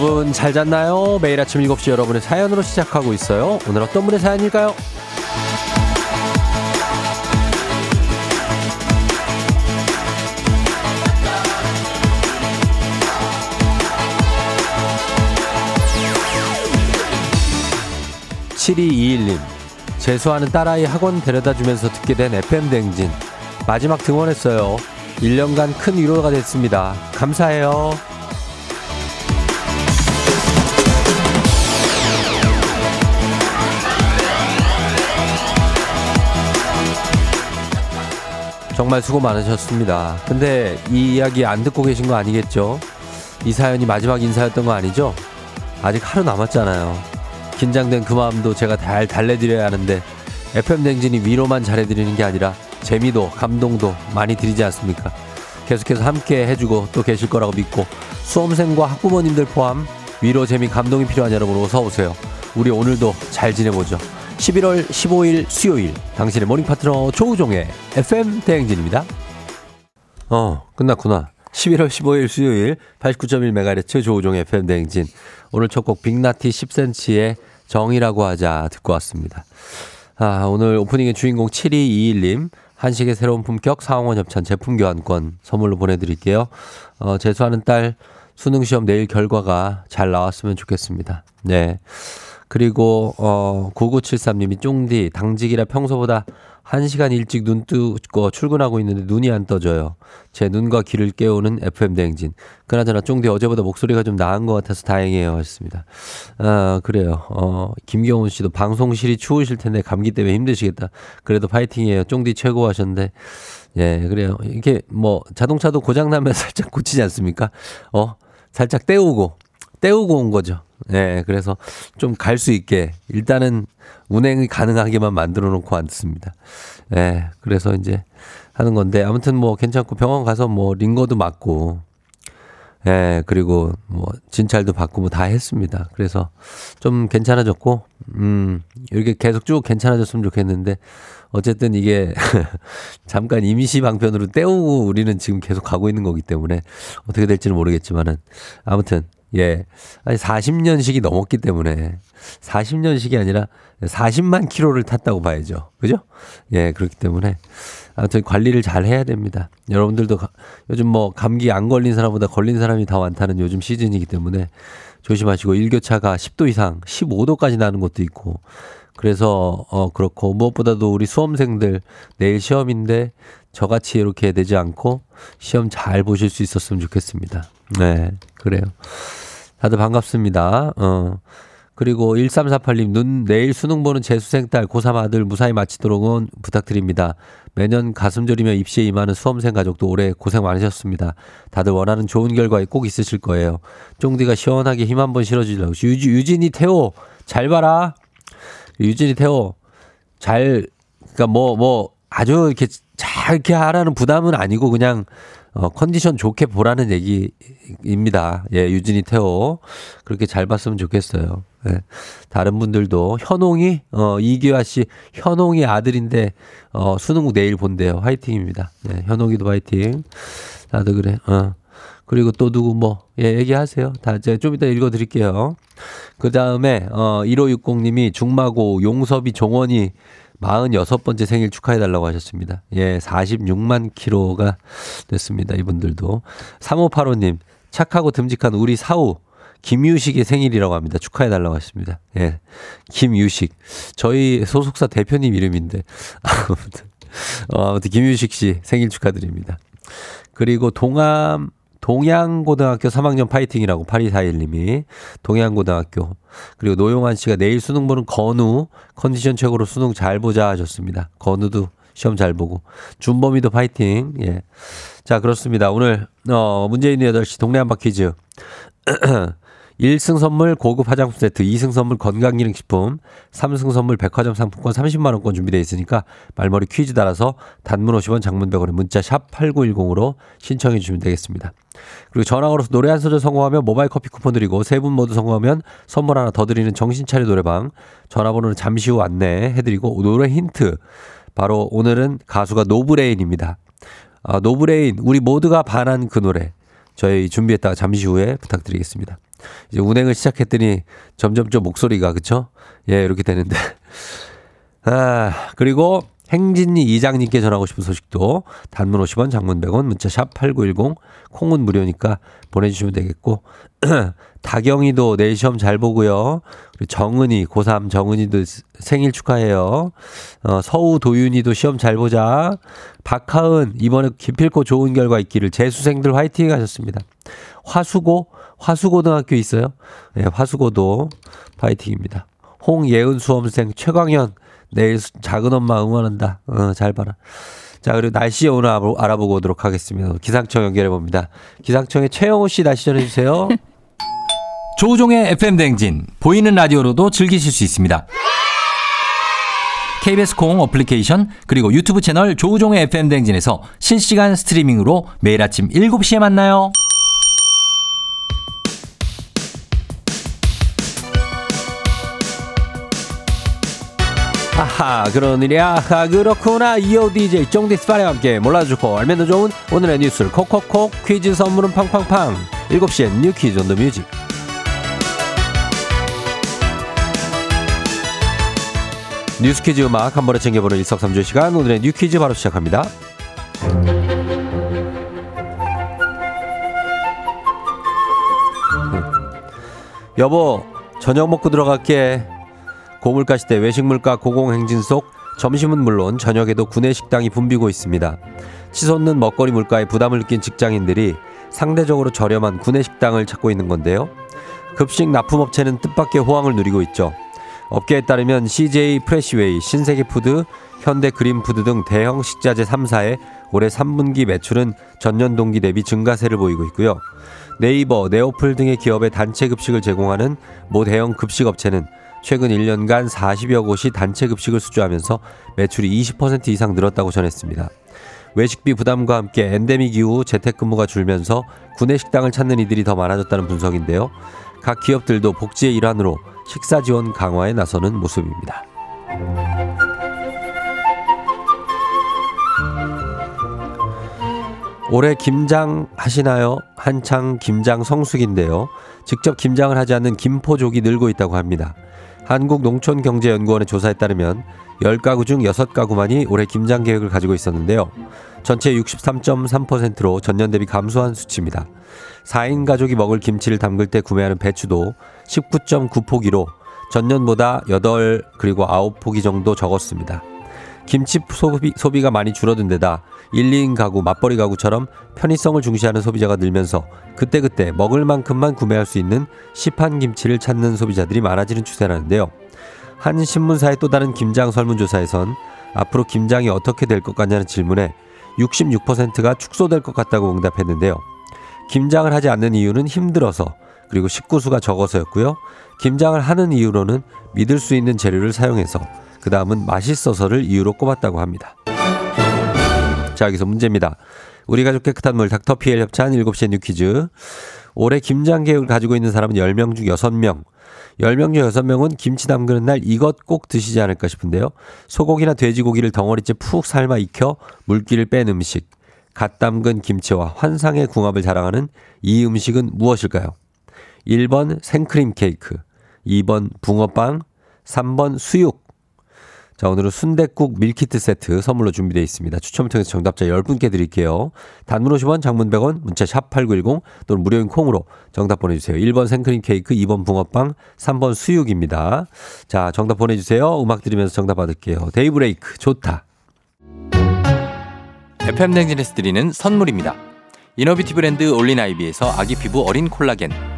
여러분 잘 잤나요? 매일 아침 7시 여러분의 사연으로 시작하고 있어요. 오늘 어떤 분의 사연일까요? 7221님 재수하는 딸아이 학원 데려다 주면서 듣게 된 FM 댕진 마지막 등원했어요. 1년간 큰 위로가 됐습니다. 감사해요. 정말 수고 많으셨습니다. 근데 이 이야기 안 듣고 계신 거 아니겠죠? 이 사연이 마지막 인사였던 거 아니죠? 아직 하루 남았잖아요. 긴장된 그 마음도 제가 잘 달래드려야 하는데 FM 댕진이 위로만 잘해드리는 게 아니라 재미도 감동도 많이 드리지 않습니까? 계속해서 함께 해주고 또 계실 거라고 믿고 수험생과 학부모님들 포함 위로 재미 감동이 필요한 여러분 어서 오세요. 우리 오늘도 잘 지내보죠. 11월 15일 수요일 당신의 morning 파트너 조우종의 FM 대행진입니다. 어 끝났구나. 11월 15일 수요일 89.1MHz 조우종의 FM 대행진 오늘 첫 곡 빅나티 10cm의 정이라고 하자 듣고 왔습니다. 아 오늘 오프닝의 주인공 7221님 한식의 새로운 품격 사홍원 협찬 제품 교환권 선물로 보내드릴게요. 어, 재수하는 딸 수능 시험 내일 결과가 잘 나왔으면 좋겠습니다. 네. 그리고 어 9973님이 쫑디 당직이라 평소보다 1시간 일찍 눈 뜨고 출근하고 있는데 눈이 안 떠져요. 제 눈과 귀를 깨우는 FM 대행진. 그나저나 쫑디 어제보다 목소리가 좀 나은 것 같아서 다행이에요. 하셨습니다. 아, 그래요. 어, 김경훈 씨도 방송실이 추우실 텐데 감기 때문에 힘드시겠다. 그래도 파이팅이에요. 쫑디 최고 하셨는데. 예, 그래요. 이렇게 뭐 자동차도 고장 나면 살짝 고치지 않습니까? 어, 살짝 떼우고, 떼우고 온 거죠. 네, 그래서 좀 갈 수 있게 일단은 운행이 가능하게만 만들어 놓고 왔습니다. 네, 그래서 이제 하는 건데 아무튼 뭐 괜찮고 병원 가서 뭐 링거도 맞고 예, 네, 그리고 뭐 진찰도 받고 뭐 다 했습니다. 그래서 좀 괜찮아졌고 음, 이렇게 계속 쭉 괜찮아졌으면 좋겠는데 어쨌든 이게 잠깐 임시 방편으로 때우고 우리는 지금 계속 가고 있는 거기 때문에 어떻게 될지는 모르겠지만은 아무튼 예. 아니 40년씩이 넘었기 때문에 40년씩이 아니라 40만 킬로를 탔다고 봐야죠. 그죠? 예, 그렇기 때문에 아무튼 관리를 잘 해야 됩니다. 여러분들도 가, 요즘 뭐 감기 안 걸린 사람보다 걸린 사람이 더 많다는 요즘 시즌이기 때문에 조심하시고 일교차가 10도 이상, 15도까지 나는 것도 있고 그래서 어 그렇고 무엇보다도 우리 수험생들 내일 시험인데 저같이 이렇게 되지 않고 시험 잘 보실 수 있었으면 좋겠습니다. 네, 그래요. 다들 반갑습니다. 어. 그리고 1348님, 눈, 내일 수능 보는 재수생 딸, 고3 아들 무사히 마치도록 부탁드립니다. 매년 가슴 졸이며 입시에 임하는 수험생 가족도 올해 고생 많으셨습니다. 다들 원하는 좋은 결과 꼭 있으실 거예요. 쫑디가 시원하게 힘 한번 실어주려고. 유지, 유진이 태호, 잘 봐라. 유진이 태호, 잘, 그니까 뭐, 뭐, 아주 이렇게 잘 이렇게 하라는 부담은 아니고 그냥 어, 컨디션 좋게 보라는 얘기입니다. 예, 유진이 태호. 그렇게 잘 봤으면 좋겠어요. 예. 다른 분들도 현홍이, 어, 이기화 씨, 현홍이 아들인데, 어, 수능 내일 본대요. 화이팅입니다. 예, 현홍이도 화이팅. 나도 그래. 어. 그리고 또 누구 뭐, 예, 얘기하세요. 다 제가 좀 이따 읽어 드릴게요. 그 다음에, 어, 1560님이 중마고 용섭이 종원이 46번째 생일 축하해달라고 하셨습니다. 예, 46만 킬로가 됐습니다. 이분들도. 3585님, 착하고 듬직한 우리 사우, 김유식의 생일이라고 합니다. 축하해달라고 하십니다. 예, 김유식. 저희 소속사 대표님 이름인데. 아무튼, 어, 아무튼 김유식 씨 생일 축하드립니다. 그리고 동암, 동양고등학교 3학년 파이팅이라고 8241님이 동양고등학교 그리고 노용환 씨가 내일 수능 보는 건우 컨디션 최고로 수능 잘 보자 하셨습니다. 건우도 시험 잘 보고 준범이도 파이팅. 예. 자, 그렇습니다. 오늘 어 문재인 8시 동네 한바 퀴즈 1승 선물 고급 화장품 세트, 2승 선물 건강기능식품, 3승 선물 백화점 상품권 30만원권 준비되어 있으니까 말머리 퀴즈 따라서 단문 50원 장문 100원에 문자 샵 8910으로 신청해 주시면 되겠습니다. 그리고 전화 걸어서 노래 한 소절 성공하면 모바일 커피 쿠폰 드리고 세 분 모두 성공하면 선물 하나 더 드리는 정신차려 노래방 전화번호는 잠시 후 안내해 드리고 노래 힌트 바로 오늘은 가수가 노브레인입니다. 아, 노브레인 우리 모두가 반한 그 노래 저희 준비했다가 잠시 후에 부탁드리겠습니다. 이제 운행을 시작했더니 점점 좀 목소리가 그쵸? 예, 이렇게 되는데. 아, 그리고 행진이 이장님께 전하고 싶은 소식도 단문 50원, 장문 100원, 문자 샵 8910, 콩은 무료니까 보내주시면 되겠고, 다경이도 내일 시험 잘 보고요. 그리고 정은이, 고3 정은이도 생일 축하해요. 어, 서우 도윤이도 시험 잘 보자. 박하은, 이번에 기필코 좋은 결과 있기를 재수생들 화이팅 하셨습니다. 화수고, 화수고등학교 있어요? 네, 화수고도 파이팅입니다. 홍예은 수험생 최광현, 내일 작은 엄마 응원한다. 어, 잘 봐라. 자, 그리고 날씨 오늘 알아보고 오도록 하겠습니다. 기상청 연결해 봅니다. 기상청의 최영호 씨 날씨 전해 주세요. 조우종의 FM 댕진 보이는 라디오로도 즐기실 수 있습니다. KBS 콩 어플리케이션 그리고 유튜브 채널 조우종의 FM 댕진에서 실시간 스트리밍으로 매일 아침 7시에 만나요. 아하 그런 일이야? 아 그렇구나. 이어 DJ 쫑디스파레와 함께 몰라도 좋고 알면 더 좋은 오늘의 뉴스를 콕콕콕 퀴즈 선물은 팡팡팡. 7시엔 뉴 퀴즈 on the music. 뉴스 퀴즈 음악 한 번에 챙겨보는 일석삼조 시간. 오늘의 뉴 퀴즈 바로 시작합니다. 여보 저녁 먹고 들어갈게 고물가 시대 외식물가 고공행진 속 점심은 물론 저녁에도 구내 식당이 붐비고 있습니다. 치솟는 먹거리 물가에 부담을 느낀 직장인들이 상대적으로 저렴한 구내 식당을 찾고 있는 건데요. 급식 납품업체는 뜻밖의 호황을 누리고 있죠. 업계에 따르면 CJ 프레시웨이, 신세계푸드, 현대그린푸드 등 대형 식자재 3사의 올해 3분기 매출은 전년 동기 대비 증가세를 보이고 있고요. 네이버, 네오플 등의 기업의 단체 급식을 제공하는 모 대형 급식업체는 최근 1년간 40여 곳의 단체 급식을 수주하면서 매출이 20% 이상 늘었다고 전했습니다. 외식비 부담과 함께 엔데믹 이후 재택근무가 줄면서 구내 식당을 찾는 이들이 더 많아졌다는 분석인데요. 각 기업들도 복지의 일환으로 식사 지원 강화에 나서는 모습입니다. 올해 김장 하시나요? 한창 김장 성수기인데요. 직접 김장을 하지 않는 김포족이 늘고 있다고 합니다. 한국농촌경제연구원의 조사에 따르면 10가구 중 6가구만이 올해 김장 계획을 가지고 있었는데요. 전체 63.3%로 전년 대비 감소한 수치입니다. 4인 가족이 먹을 김치를 담글 때 구매하는 배추도 19.9포기로 전년보다 8 그리고 9포기 정도 적었습니다. 김치 소비, 소비가 많이 줄어든 데다 1, 2인 가구, 맞벌이 가구처럼 편의성을 중시하는 소비자가 늘면서 그때그때 먹을 만큼만 구매할 수 있는 시판 김치를 찾는 소비자들이 많아지는 추세라는데요. 한 신문사의 또 다른 김장 설문조사에선 앞으로 김장이 어떻게 될 것 같냐는 질문에 66%가 축소될 것 같다고 응답했는데요. 김장을 하지 않는 이유는 힘들어서 그리고 식구수가 적어서였고요. 김장을 하는 이유로는 믿을 수 있는 재료를 사용해서 그 다음은 맛있어서를 이유로 꼽았다고 합니다. 자, 여기서 문제입니다. 우리 가족 깨끗한 물 닥터피엘 협찬 7시의 뉴 퀴즈. 올해 김장 계획을 가지고 있는 사람은 10명 중 6명. 10명 중 6명은 김치 담그는 날 이것 꼭 드시지 않을까 싶은데요. 소고기나 돼지고기를 덩어리째 푹 삶아 익혀 물기를 뺀 음식. 갓 담근 김치와 환상의 궁합을 자랑하는 이 음식은 무엇일까요? 1번 생크림 케이크, 2번 붕어빵, 3번 수육, 자, 오늘은 순대국 밀키트 세트 선물로 준비되어 있습니다. 추첨을 통해서 정답자 10분께 드릴게요. 단문 50원, 장문 100원, 문자 샵 8910 또는 무료인 콩으로 정답 보내주세요. 1번 생크림 케이크, 2번 붕어빵, 3번 수육입니다. 자, 정답 보내주세요. 음악 들으면서 정답 받을게요. 데이브레이크, 좋다. FM 댕진에서 드리는 선물입니다. 이너비티 브랜드 올린아이비에서 아기 피부 어린 콜라겐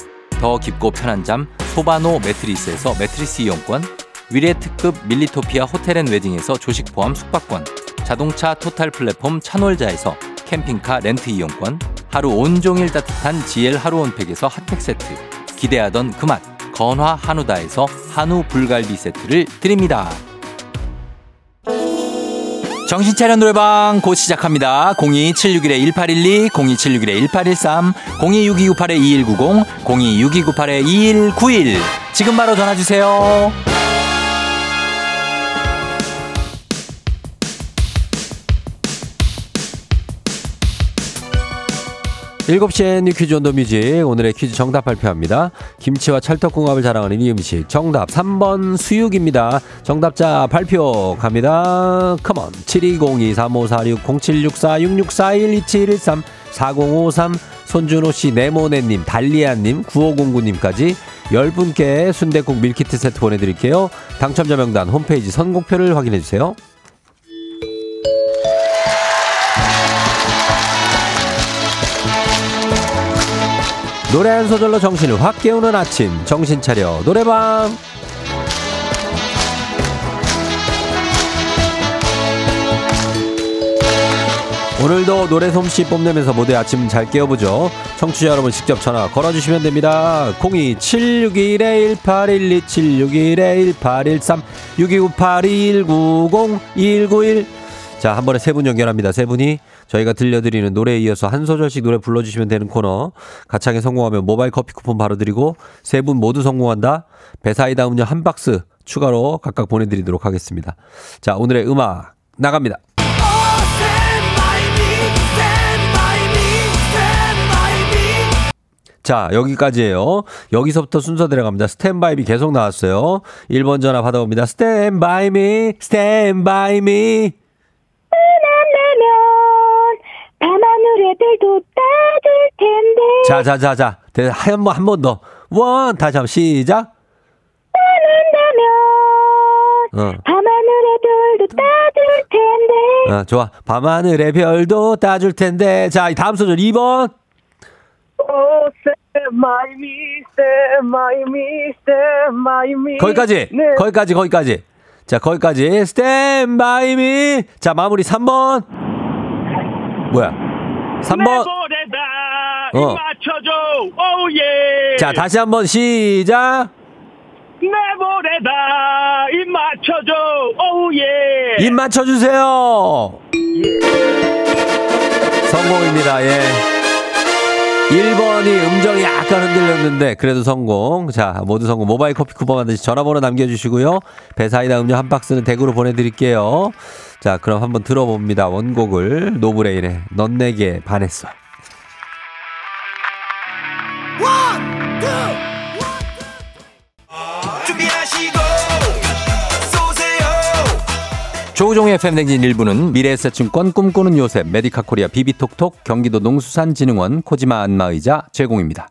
더 깊고 편한 잠 소바노 매트리스에서 매트리스 이용권, 위례 특급 밀리토피아 호텔 앤 웨딩에서 조식 포함 숙박권, 자동차 토탈 플랫폼 차놀자에서 캠핑카 렌트 이용권, 하루 온종일 따뜻한 GL 하루 온팩에서 핫팩 세트, 기대하던 그 맛, 건화 한우다에서 한우 불갈비 세트를 드립니다. 정신 차려 노래방 곧 시작합니다. 02761-1812, 02761-1813, 026298-2190, 026298-2191. 지금 바로 전화 주세요. 7시엔 뉴 퀴즈 on the music 오늘의 퀴즈 정답 발표합니다. 김치와 찰떡궁합을 자랑하는 이 음식 정답 3번 수육입니다. 정답자 발표 갑니다. Come on 7202-3546-0764-6641-2713 4053 손준호 씨 네모네 님 달리아 님 9509 님까지 10분께 순대국 밀키트 세트 보내 드릴게요. 당첨자 명단 홈페이지 선곡표를 확인해 주세요. 노래 한 소절로 정신을 확 깨우는 아침. 정신 차려. 노래방. 오늘도 노래 솜씨 뽐내면서 모두 아침 잘 깨워보죠. 청취자 여러분 직접 전화 걸어주시면 됩니다. 02-761-1812 761-1813 6298-2190 자, 한 번에 세 분 연결합니다. 세 분이 저희가 들려드리는 노래에 이어서 한 소절씩 노래 불러주시면 되는 코너. 가창에 성공하면 모바일 커피 쿠폰 바로 드리고 세 분 모두 성공한다. 배사이다 음료 한 박스 추가로 각각 보내드리도록 하겠습니다. 자, 오늘의 음악 나갑니다. 자, 여기까지예요. 여기서부터 순서 들어갑니다. 스탠바이미 계속 나왔어요. 1번 전화 받아봅니다. 스탠바이미, 스탠바이미. 밤하늘애들도 따줄 텐데 자, 자, 자, 자. 한 번, 한 번 더. 원, 다시 한번 시작. 만난다면 어, 밤하늘애들도 따줄 텐데 어, 좋아. 밤하늘의 별도 따줄 텐데. 자, 다음 소절 2번. Oh, stand by me, stand by me, stand by me. 거기까지. 네. 거기까지, 거기까지. 자, 거기까지. Stand by me. 자, 마무리 3번. 뭐야? 3번. 내보내다 어. 이 맞춰줘, yeah. 자, 다시 한번 시작. 내보내다 이 맞춰줘, yeah. 입 맞춰주세요. 성공입니다. 예. 1번이 음정이 약간 흔들렸는데 그래도 성공. 자, 모두 성공. 모바일 커피 쿠폰 받으시 전화번호 남겨주시고요. 배사이다 음료 한 박스는 댁으로 보내드릴게요. 자, 그럼 한번 들어봅니다. 원곡을 노브레인의 넌 내게 반했어. 조우종의 FM 댕진 1부는 미래에셋증권 꿈꾸는 요셉 메디카 코리아 비비톡톡 경기도 농수산진흥원 코지마 안마의자 제공입니다.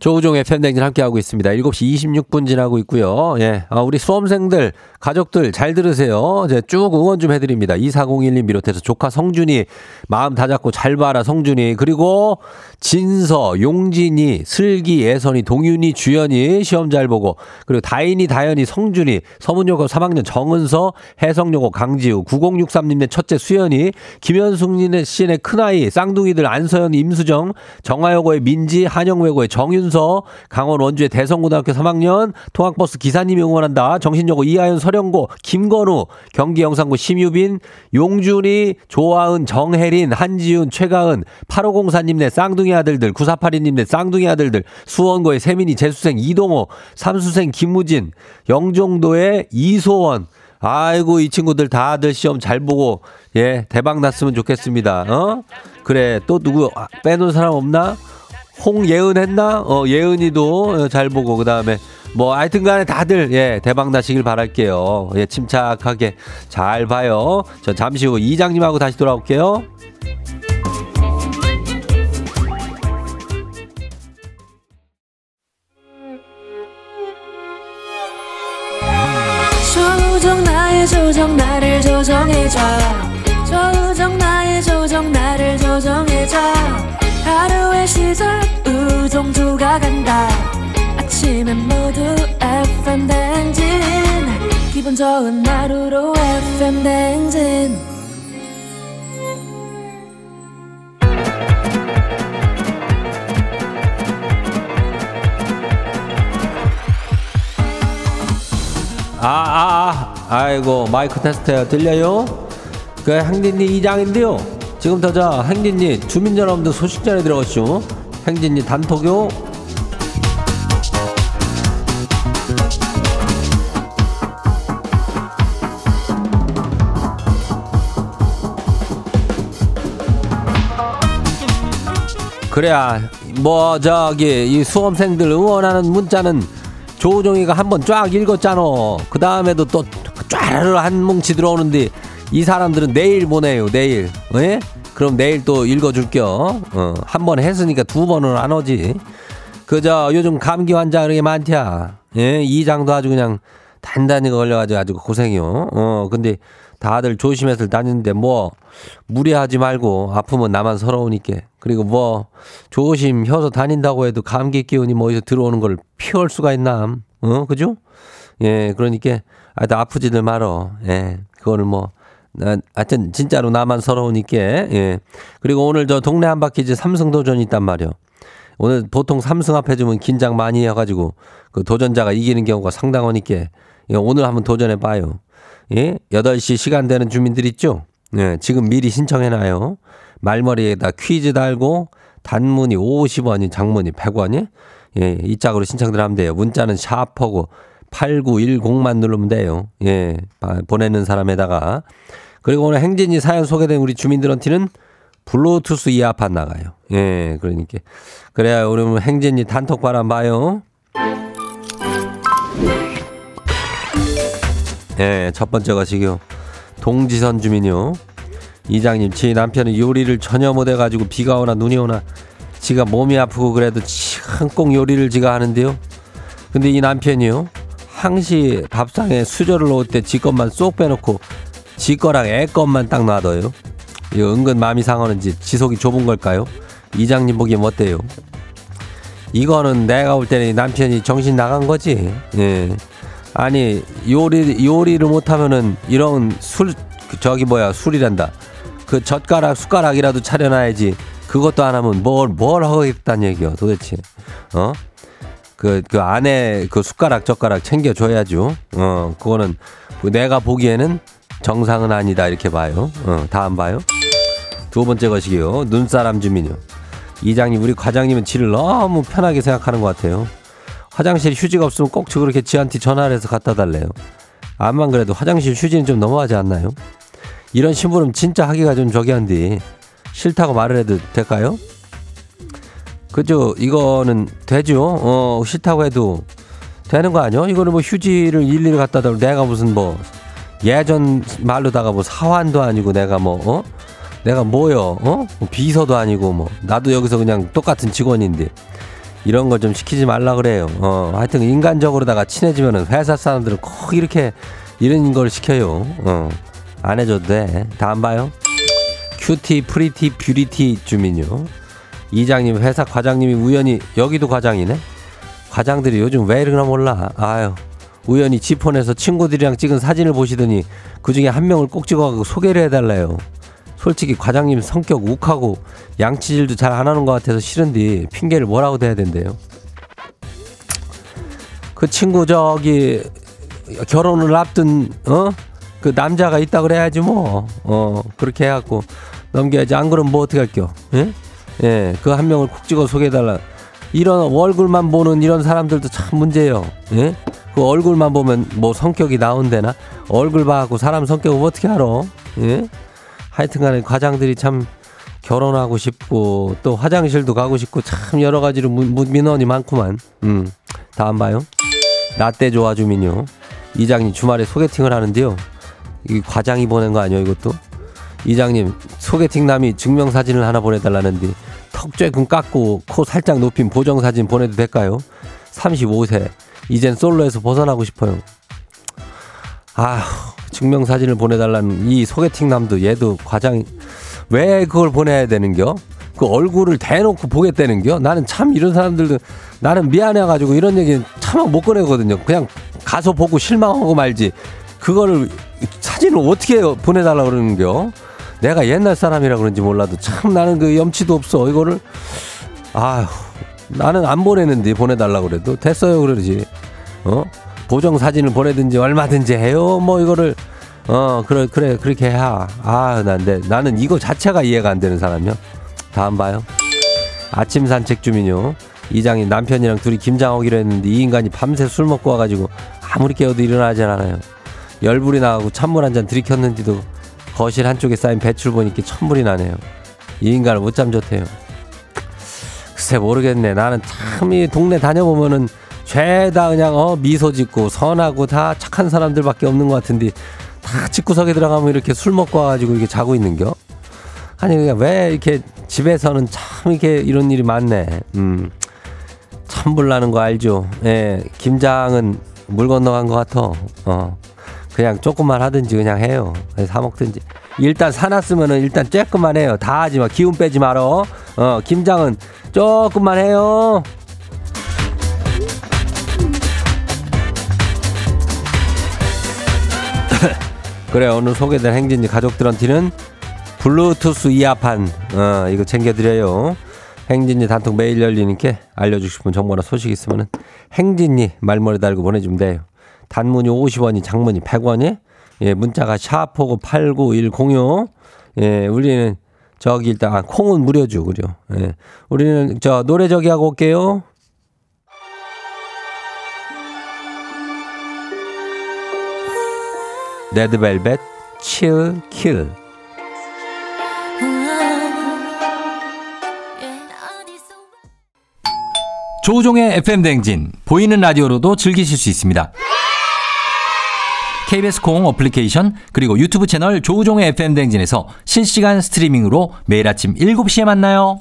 조우종의 FM 댕진 함께하고 있습니다. 7시 26분 지나고 있고요. 예. 아, 우리 수험생들, 가족들 잘 들으세요. 이제 쭉 응원 좀 해드립니다. 2401님 비롯해서 조카 성준이 마음 다잡고 잘 봐라 성준이. 그리고 진서, 용진이, 슬기, 예선이, 동윤이, 주연이 시험 잘 보고 그리고 다인이, 다현이, 성준이, 서문여고 3학년 정은서, 해성여고 강지우, 9063님의 첫째 수연이, 김현숙님의 씨의 큰아이, 쌍둥이들 안서연, 임수정, 정화여고의 민지, 한영외고의 정윤 수 이윤서, 강원 원주의 대성고등학교 3학년, 통학버스 기사님이 응원한다. 정신여고 이하연 서령고, 김건우, 경기 영상고 심유빈, 용준이, 조아은, 정혜린, 한지윤, 최가은, 8504님네 쌍둥이 아들들, 9482님네 쌍둥이 아들들, 수원고의 세민이, 재수생 이동호, 삼수생 김무진, 영종도의 이소원, 아이고, 이 친구들 다들 시험 잘 보고, 예, 대박 났으면 좋겠습니다. 어? 그래, 또 누구 아, 빼놓은 사람 없나? 홍예은 했나? 어, 예은이도 어, 잘 보고, 그 다음에 뭐, 하여튼 간에 다들, 예, 대박 나시길 바랄게요. 예, 침착하게 잘 봐요. 저 잠시 후 이장님하고 다시 돌아올게요. 조정 나의 조정 나를 조정해줘 조정 나의 조정 나를 조정해줘 하루의 시절 우정조가 간다 아침엔 모두 FM 댕진 기분 좋은 하루로 FM 댕진 아, 아, 아, 아이고, 마이크 테스트요. 들려요? 그, 행진리 이장인데요. 지금부터 저, 행진리 주민 여러분들 소식 전해 들어가시오. 행진리 단톡요. 그래야, 뭐, 저기, 이 수험생들 응원하는 문자는 조종이가 한번 쫙 읽었잖아. 그 다음에도 또쫙한 뭉치 들어오는데 이 사람들은 내일 보내요. 내일. 예? 그럼 내일 또 읽어줄게요. 어, 한 번 했으니까 두 번은 안 오지. 그저 요즘 감기 환자 그렇게 많디야. 예? 이장도 아주 그냥 단단히 걸려가지고 아주 고생이요. 어, 근데 다들 조심해서 다니는데 뭐 무리하지 말고 아프면 나만 서러우니까. 그리고 뭐 조심해서 다닌다고 해도 감기 기운이 뭐 어디서 들어오는 걸 피할 수가 있나? 어, 그죠? 예, 그러니까 하여튼 아프지들 말어. 예, 그거를 뭐 나, 하여튼 진짜로 나만 서러우니까. 예. 그리고 오늘 저 동네 한 바퀴즈 삼성 도전이 있단 말이요. 오늘 보통 삼승 앞에 주면 긴장 많이 해가지고 그 도전자가 이기는 경우가 상당하니까 예, 오늘 한번 도전해 봐요. 예? 8시 시간 되는 주민들 있죠? 예, 지금 미리 신청해놔요. 말머리에다 퀴즈 달고 단문이 50원이 장문이 100원이 예, 이 짝으로 신청들 하면 돼요. 문자는 샤퍼고 8910만 누르면 돼요. 예, 아, 보내는 사람에다가. 그리고 오늘 행진이 사연 소개된 우리 주민들한테는 블루투스 이어팟 나가요. 예, 그러니까. 그래야 오늘 행진이 단톡 바람 봐요. 예, 첫 번째 것이요. 동지선 주민요. 이장님, 지 남편은 요리를 전혀 못해가지고 비가 오나 눈이 오나 지가 몸이 아프고 그래도 꼭 요리를 지가 하는데요. 근데 이 남편이요. 항시 밥상에 수저를 놓을 때 지 것만 쏙 빼놓고 지 거랑 애 것만 딱 놔둬요. 이거 은근 마음이 상하는지 지속이 좁은 걸까요? 이장님 보기엔 어때요? 이거는 내가 볼 때는 이 남편이 정신 나간 거지. 예. 아니 요리 요리를 못하면은 이런 술 저기 뭐야 술이란다. 그 젓가락 숟가락이라도 차려놔야지. 그것도 안 하면 뭘뭘 하겠다는 얘기요 도대체. 어? 그, 그 안에 그 숟가락 젓가락 챙겨줘야죠. 어, 그거는 내가 보기에는 정상은 아니다 이렇게 봐요. 어, 다음 봐요. 두 번째 것이요. 눈사람 주민요. 이장님 우리 과장님은 지를 너무 편하게 생각하는 것 같아요. 화장실 휴지가 없으면 꼭 그렇게 지한테 전화를 해서 갖다 달래요. 암만 그래도 화장실 휴지는 좀 너무하지 않나요? 이런 심부름 진짜 하기가 좀 저기 한데 싫다고 말을 해도 될까요? 그죠? 이거는 되죠. 어, 싫다고 해도 되는 거 아니요? 이거는 뭐 휴지를 일일이 갖다 달고 내가 무슨 뭐 예전 말로다가 뭐 사환도 아니고 내가 뭐 어? 내가 뭐요? 어? 뭐 비서도 아니고 뭐 나도 여기서 그냥 똑같은 직원인데 이런 거좀 시키지 말라 그래요. 어, 하여튼 인간적으로다가 친해지면은 회사 사람들은 꼭 이렇게 이런 걸 시켜요. 어, 안 해줘도 돼. 다음 봐요. cutie, pretty, beauty 주민요. 이장님, 회사 과장님이 우연히 여기도 과장이네. 과장들이 요즘 왜 이러나 몰라. 아유, 우연히 제 폰에서 친구들이랑 찍은 사진을 보시더니 그 중에 한 명을 꼭 찍어가고 소개를 해달래요. 솔직히 과장님 성격 욱하고 양치질도 잘 안 하는 것 같아서 싫은데 핑계를 뭐라고 대야 된대요. 그 친구 저기 결혼을 앞둔 어? 그 남자가 있다 그래야지 뭐. 어, 그렇게 해갖고 넘겨야지. 안 그러면 뭐 어떻게 할게요? 예? 예, 그 한 명을 콕 찍어 소개해달라. 이런 얼굴만 보는 이런 사람들도 참 문제예요. 예? 그 얼굴만 보면 뭐 성격이 나온대나? 얼굴 봐갖고 사람 성격을 어떻게 알아? 예? 하여튼 간에 과장들이 참 결혼하고 싶고 또 화장실도 가고 싶고 참 여러 가지로 민원이 많구만. 음. 다음 봐요. 라떼 좋아 주민요. 이장님 주말에 소개팅을 하는데요. 이 과장이 보낸 거 아니에요, 이것도? 이장님 소개팅 남이 증명사진을 하나 보내달라는데 턱 쬐금 깎고 코 살짝 높인 보정 사진 보내도 될까요? 35세 이젠 솔로에서 벗어나고 싶어요. 아 증명 사진을 보내달라는 이 소개팅 남도 얘도 과장 왜 그걸 보내야 되는겨? 그 얼굴을 대놓고 보겠다는겨? 나는 참 이런 사람들도 나는 미안해가지고 이런 얘기는 참못 꺼내거든요. 그냥 가서 보고 실망하고 말지. 그거를 사진을 어떻게 보내달라 그러는겨? 내가 옛날 사람이라 그런지 몰라도 참 나는 그 염치도 없어. 이거를 아휴 나는 안 보내는데 보내달라 그래도 됐어요 그러지. 어 보정 사진을 보내든지 얼마든지 해요. 뭐 이거를 어 그래 그래 그렇게 해. 아 난데 나는 이거 자체가 이해가 안 되는 사람이요. 다음 봐요. 아침 산책 주민요. 이장이 남편이랑 둘이 김장 오기로 했는데 이 인간이 밤새 술 먹고 와가지고 아무리 깨워도 일어나지 않아요. 열불이 나가고 찬물 한 잔 들이켰는지도 거실 한쪽에 쌓인 배출 보니까 천불이 나네요. 이 인간을 못 잠좋대요. 글쎄 모르겠네. 나는 참 이 동네 다녀보면은 죄다 그냥 어 미소 짓고 선하고 다 착한 사람들밖에 없는 것 같은데 다 집구석에 들어가면 이렇게 술 먹고 와가지고 이렇게 자고 있는겨? 아니 그냥 왜 이렇게 집에서는 참 이렇게 이런 일이 많네. 음. 천불 나는 거 알죠? 예, 김장은 물 건너간 것 같아. 어. 그냥 조금만 하든지 그냥 해요. 사 먹든지. 일단 사놨으면은 일단 쬐끔만 해요. 다 하지 마. 기운 빼지 말어. 어, 김장은 조금만 해요. 그래, 오늘 소개된 행진이 가족들한테는 블루투스 이어판, 어, 이거 챙겨드려요. 행진이 단톡 매일 열리니까 알려주고 싶은 정보나 소식 있으면은 행진이 말머리 달고 보내주면 돼요. 단문이 50원이 장문이 100원이 예, 문자가 샤프고 89106 예, 우리는 저기 일단 아, 콩은 무료죠. 그죠? 예. 우리는 저 노래 저기 하고 올게요. 레드벨벳 칠 킬. 조우종의 FM 댕진 보이는 라디오로도 즐기실 수 있습니다. KBS 콩 어플리케이션 그리고 유튜브 채널 조우종의 FM 댕진에서 실시간 스트리밍으로 매일 아침 7시에 만나요.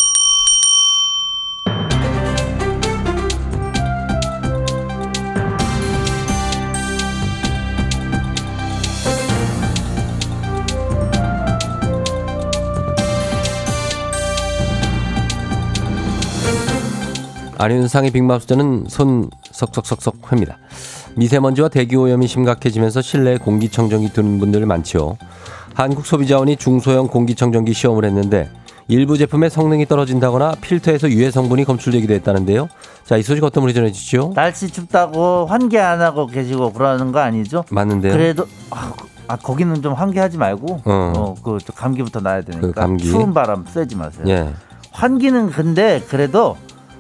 안윤상의 빅마우스는 손 석석석석 회입니다. 미세먼지와 대기오염이 심각해지면서 실내 공기청정기 드는 분들 많지요. 한국소비자원이 중소형 공기청정기 시험을 했는데 일부 제품의 성능이 떨어진다거나 필터에서 유해 성분이 검출되기도 했다는데요. 자, 이 소식 어떤 분이 전해 주시죠? 날씨 춥다고 환기 안 하고 계시고 그러는 거 아니죠? 맞는데요. 그래도 아, 아, 거기는 좀 환기하지 말고 어. 어 그 감기부터 나야 되니까 그 감기. 추운 바람 쐬지 마세요. 예, 환기는 근데 그래도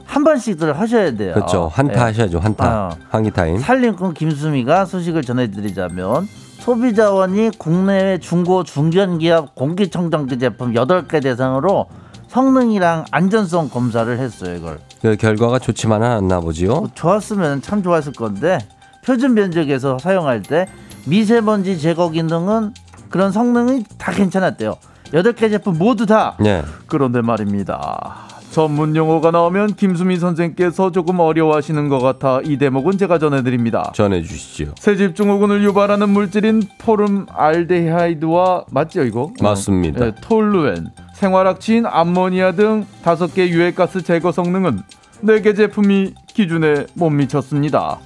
한 번씩들 하셔야 돼요. 그렇죠. 한타 예. 하셔야죠. 한타. 어. 환기 타임. 살림꾼 김수미가 소식을 전해드리자면 소비자원이 국내외 중고 중견기업 공기청정기 제품 8개 대상으로 성능이랑 안전성 검사를 했어요 이걸 그 결과가 좋지만은 않나 보지요. 뭐 좋았으면 참 좋았을 건데 표준 면적에서 사용할 때 미세먼지 제거 기능은 그런 성능이 다 괜찮았대요 8개 제품 모두 다 예. 그런데 말입니다. 전문 용어가 나오면 김수미 선생께서 조금 어려워하시는 것 같아 이 대목은 제가 전해드립니다. 전해 주시죠. 새집 증후군을 유발하는 물질인 포름 알데하이드와 맞죠 이거? 맞습니다. 네, 톨루엔, 생활학치인 암모니아 등 다섯 개 유해가스 제거 성능은 네 개 제품이 기준에 못 미쳤습니다.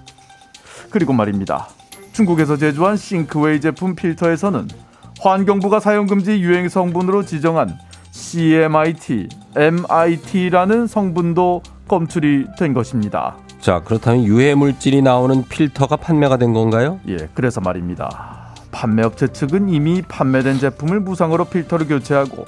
그리고 말입니다. 중국에서 제조한 싱크웨이 제품 필터에서는 환경부가 사용 금지 유행 성분으로 지정한 CMIT, MIT라는 성분도 검출이 된 것입니다. 자, 그렇다면 유해 물질이 나오는 필터가 판매가 된 건가요? 예, 그래서 말입니다. 판매업체 측은 이미 판매된 제품을 무상으로 필터를 교체하고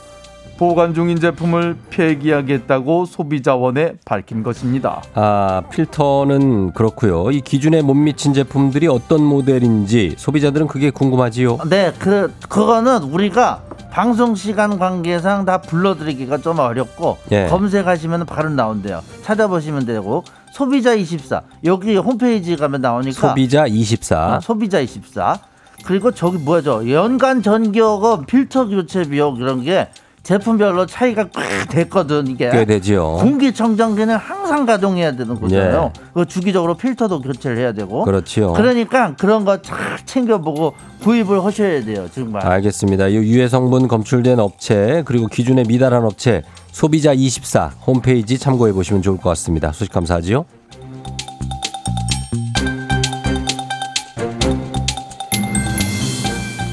보관 중인 제품을 폐기하겠다고 소비자원에 밝힌 것입니다. 아, 필터는 그렇고요. 이 기준에 못 미친 제품들이 어떤 모델인지 소비자들은 그게 궁금하지요. 네, 그 그거는 우리가 방송 시간 관계상 다 불러드리기가 좀 어렵고 예. 검색하시면 바로 나온대요. 찾아보시면 되고 소비자 24 여기 홈페이지 가면 나오니까 소비자 24. 아, 소비자 24 그리고 저기 뭐죠 연간 전기요금 필터 교체 비용 이런 게 제품별로 차이가 꽤 됐거든 이게 꽤 되지요. 공기청정기는 항상 가동해야 되는 거잖아요. 그 주기적으로 필터도 교체를 해야 되고. 예. 그렇지요. 그러니까 그런 거 잘 챙겨보고 구입을 하셔야 돼요. 정말. 알겠습니다. 이 유해 성분 검출된 업체 그리고 기준에 미달한 업체 소비자 24 홈페이지 참고해 보시면 좋을 것 같습니다. 소식 감사하지요.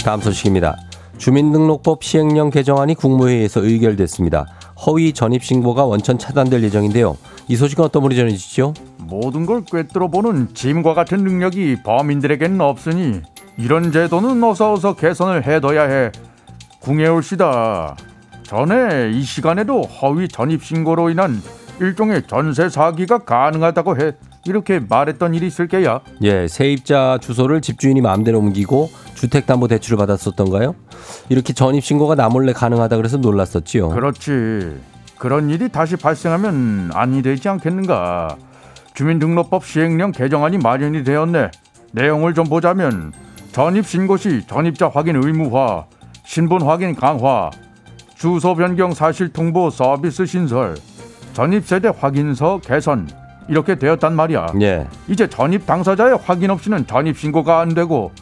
다음 소식입니다. 주민등록법 시행령 개정안이 국무회의에서 의결됐습니다. 허위 전입 신고가 원천 차단될 예정인데요. 이 소식은 어떤 분이 전해주시죠? 모든 걸 꿰뚫어보는 짐과 같은 능력이 범인들에게는 없으니 이런 제도는 어서 어서 개선을 해둬야 해. 궁예올시다. 전에 이 시간에도 허위 전입 신고로 인한 일종의 전세 사기가 가능하다고 해. 이렇게 말했던 일이 있을 게야. 예, 세입자 주소를 집주인이 마음대로 옮기고 주택담보대출을 받았었던가요? 이렇게 전입신고가 나몰래 가능하다 그래서 놀랐었지요. 그렇지. 그런 일이 다시 발생하면 아니 되지 않겠는가. 주민등록법 시행령 개정안이 마련이 되었네. 내용을 좀 보자면 전입 신고 시 전입자 확인 의무화, 신분 확인 강화, 주소 변경 사실 통보 서비스 신설, 전입 세대 확인서 개선 이렇게 되었단 말이야. 예, 이제 전입 당사자의 확인 없이는 전입 신고가 안 되고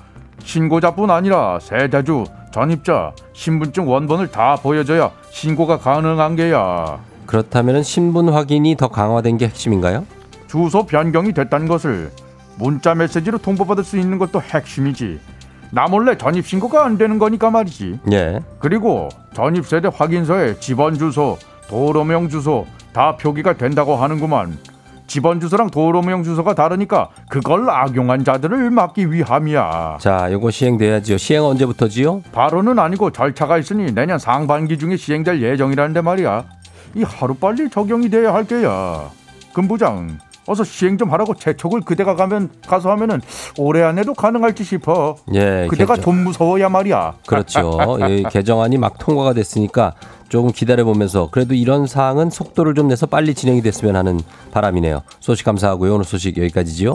신고자뿐 아니라 세대주, 전입자, 신분증 원본을 다 보여줘야 신고가 가능한 게야. 그렇다면 신분 확인이 더 강화된 게 핵심인가요? 주소 변경이 됐다는 것을 문자 메시지로 통보받을 수 있는 것도 핵심이지. 나 몰래 전입 신고가 안 되는 거니까 말이지. 예, 그리고 전입 세대 확인서에 집원 주소, 도로명 주소 다 표기가 된다고 하는구만. 집원 주소랑 도로명 주소가 다르니까 그걸 악용한 자들을 막기 위함이야. 자, 요거 시행돼야지요. 시행 언제부터지요? 바로는 아니고 절차가 있으니 내년 상반기 중에 시행될 예정이라는데 말이야. 이 하루빨리 적용이 돼야 할 게야. 금부장, 어서 시행 좀 하라고 재촉을 그대가 가면 가서 하면은 올해 안에도 가능할지 싶어. 예, 그대가 개정- 좀 무서워야 말이야. 그렇죠. 이 개정안이 막 통과가 됐으니까 조금 기다려 보면서 그래도 이런 사항은 속도를 좀 내서 빨리 진행이 됐으면 하는 바람이네요. 소식 감사하고요. 오늘 소식 여기까지지요.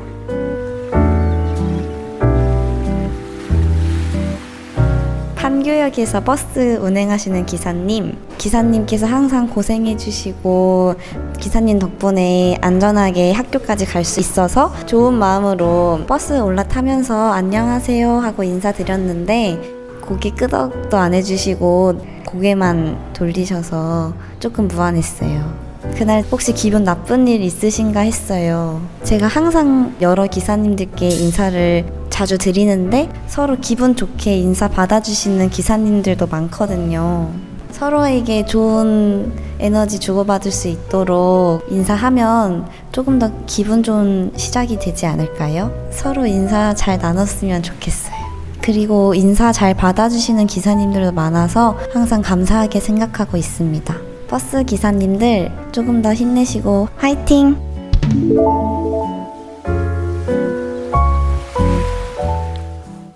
판교역에서 버스 운행하시는 기사님, 기사님께서 항상 고생해주시고, 기사님 덕분에 안전하게 학교까지 갈 수 있어서 좋은 마음으로 버스 올라타면서 안녕하세요 하고 인사드렸는데, 고개 끄덕도 안 해주시고, 고개만 돌리셔서 조금 무안했어요. 그날 혹시 기분 나쁜 일 있으신가 했어요. 제가 항상 여러 기사님들께 인사를 자주 드리는데 서로 기분 좋게 인사 받아주시는 기사님들도 많거든요. 서로에게 좋은 에너지 주고받을 수 있도록 인사하면 조금 더 기분 좋은 시작이 되지 않을까요? 서로 인사 잘 나눴으면 좋겠어요. 그리고 인사 잘 받아주시는 기사님들도 많아서 항상 감사하게 생각하고 있습니다. 버스 기사님들 조금 더 힘내시고 화이팅!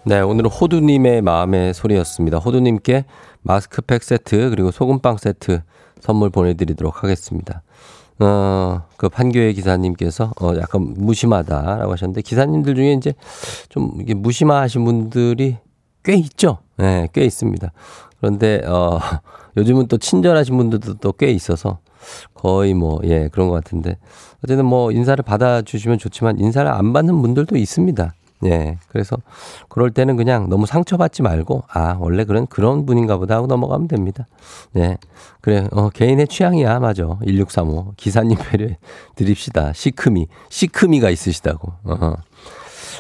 네, 오늘은 호두님의 마음의 소리였습니다. 호두님께 마스크팩 세트 그리고 소금빵 세트 선물 보내드리도록 하겠습니다. 어, 그 판교의 기사님께서 어, 약간 무심하다라고 하셨는데 기사님들 중에 이제 좀 이게 무심하신 분들이 꽤 있죠. 네, 꽤 있습니다. 그런데 어 요즘은 또 친절하신 분들도 또 꽤 있어서 거의 뭐 예 그런 것 같은데. 어쨌든 뭐 인사를 받아주시면 좋지만 인사를 안 받는 분들도 있습니다. 예. 그래서 그럴 때는 그냥 너무 상처받지 말고 아 원래 그런 그런 분인가 보다 하고 넘어가면 됩니다. 예. 그래 어 개인의 취향이야. 맞아. 1635 기사님 배려 드립시다. 시크미. 시크미가 있으시다고. 어.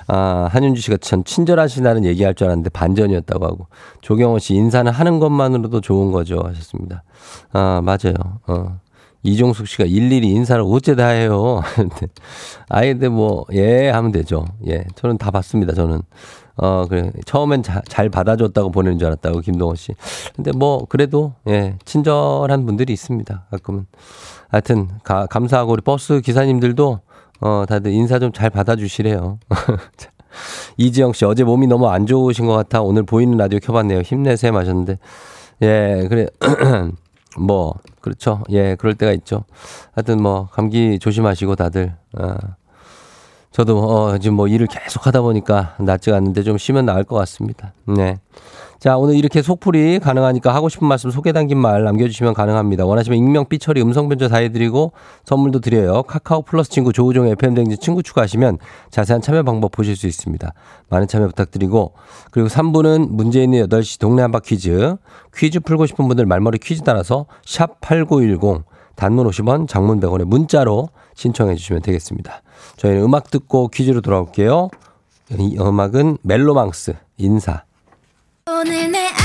아, 한윤주 씨가 참 친절하시다는 얘기할 줄 알았는데 반전이었다고 하고 조경호 씨 인사는 하는 것만으로도 좋은 거죠 하셨습니다. 아, 맞아요. 어. 이종숙 씨가 일일이 인사를 어째 다 해요. 근데 뭐, 예, 하면 되죠. 예. 저는 다 봤습니다, 저는. 어, 그래. 처음엔 자, 잘 받아줬다고 보내는 줄 알았다고, 김동호 씨. 근데 뭐, 그래도, 예, 친절한 분들이 있습니다. 가끔은. 하여튼, 가, 감사하고, 우리 버스 기사님들도, 어, 다들 인사 좀 잘 받아주시래요. 자, 이지영 씨, 어제 몸이 너무 안 좋으신 것 같아. 오늘 보이는 라디오 켜봤네요. 힘내세요. 마셨는데. 예, 그래. 뭐, 그렇죠. 예, 그럴 때가 있죠. 하여튼 뭐, 감기 조심하시고 다들. 어. 저도 어, 지금 뭐 일을 계속 하다 보니까 낫지가 않는데 좀 쉬면 나을 것 같습니다. 네. 자, 오늘 이렇게 속풀이 가능하니까 하고 싶은 말씀 소개 담긴 말 남겨주시면 가능합니다. 원하시면 익명, 삐처리, 음성 변조 다 해드리고 선물도 드려요. 카카오 플러스 친구 조우종 FM댕진 친구 추가하시면 자세한 참여 방법 보실 수 있습니다. 많은 참여 부탁드리고 그리고 3부는 문제 있는 8시 동네 한바 퀴즈 퀴즈 풀고 싶은 분들 말머리 퀴즈 따라서 샵 8910 단문 50원, 장문 100원에 문자로 신청해 주시면 되겠습니다. 저희는 음악 듣고 퀴즈로 돌아올게요. 이 음악은 멜로망스 인사. 오늘 내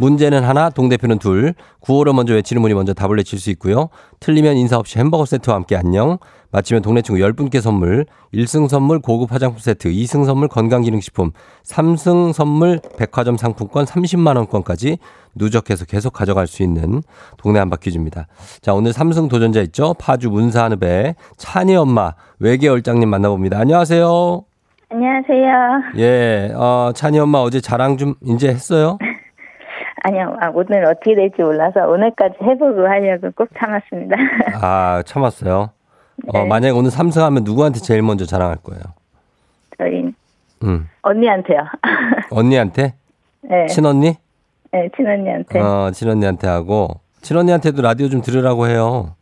문제는 하나, 동대표는 둘. 구호로 먼저 외치는 분이 먼저 답을 내칠 수 있고요. 틀리면 인사 없이 햄버거 세트와 함께 안녕. 마치면 동네 친구 10분께 선물. 1승 선물 고급 화장품 세트, 2승 선물 건강기능식품, 3승 선물 백화점 상품권 30만 원권까지 누적해서 계속 가져갈 수 있는 동네 한바퀴즈입니다. 자, 오늘 3승 도전자 있죠? 파주 문사한읍의 찬이 엄마 외계얼짱님 만나봅니다. 안녕하세요. 안녕하세요. 예, 어, 찬이 엄마 어제 자랑 좀 이제 했어요? 아니요, 아, 오늘 어떻게 될지 몰라서 오늘까지 해보고 하려고 꼭 참았습니다. 아, 참았어요. 어, 네. 만약에 오늘 3승 하면 누구한테 제일 먼저 자랑할 거예요? 저희 음. 언니한테요. 언니한테? 네, 친언니? 네, 친언니한테. 어, 어, 친언니한테 하고. 친언니한테도 라디오 좀 들으라고 해요.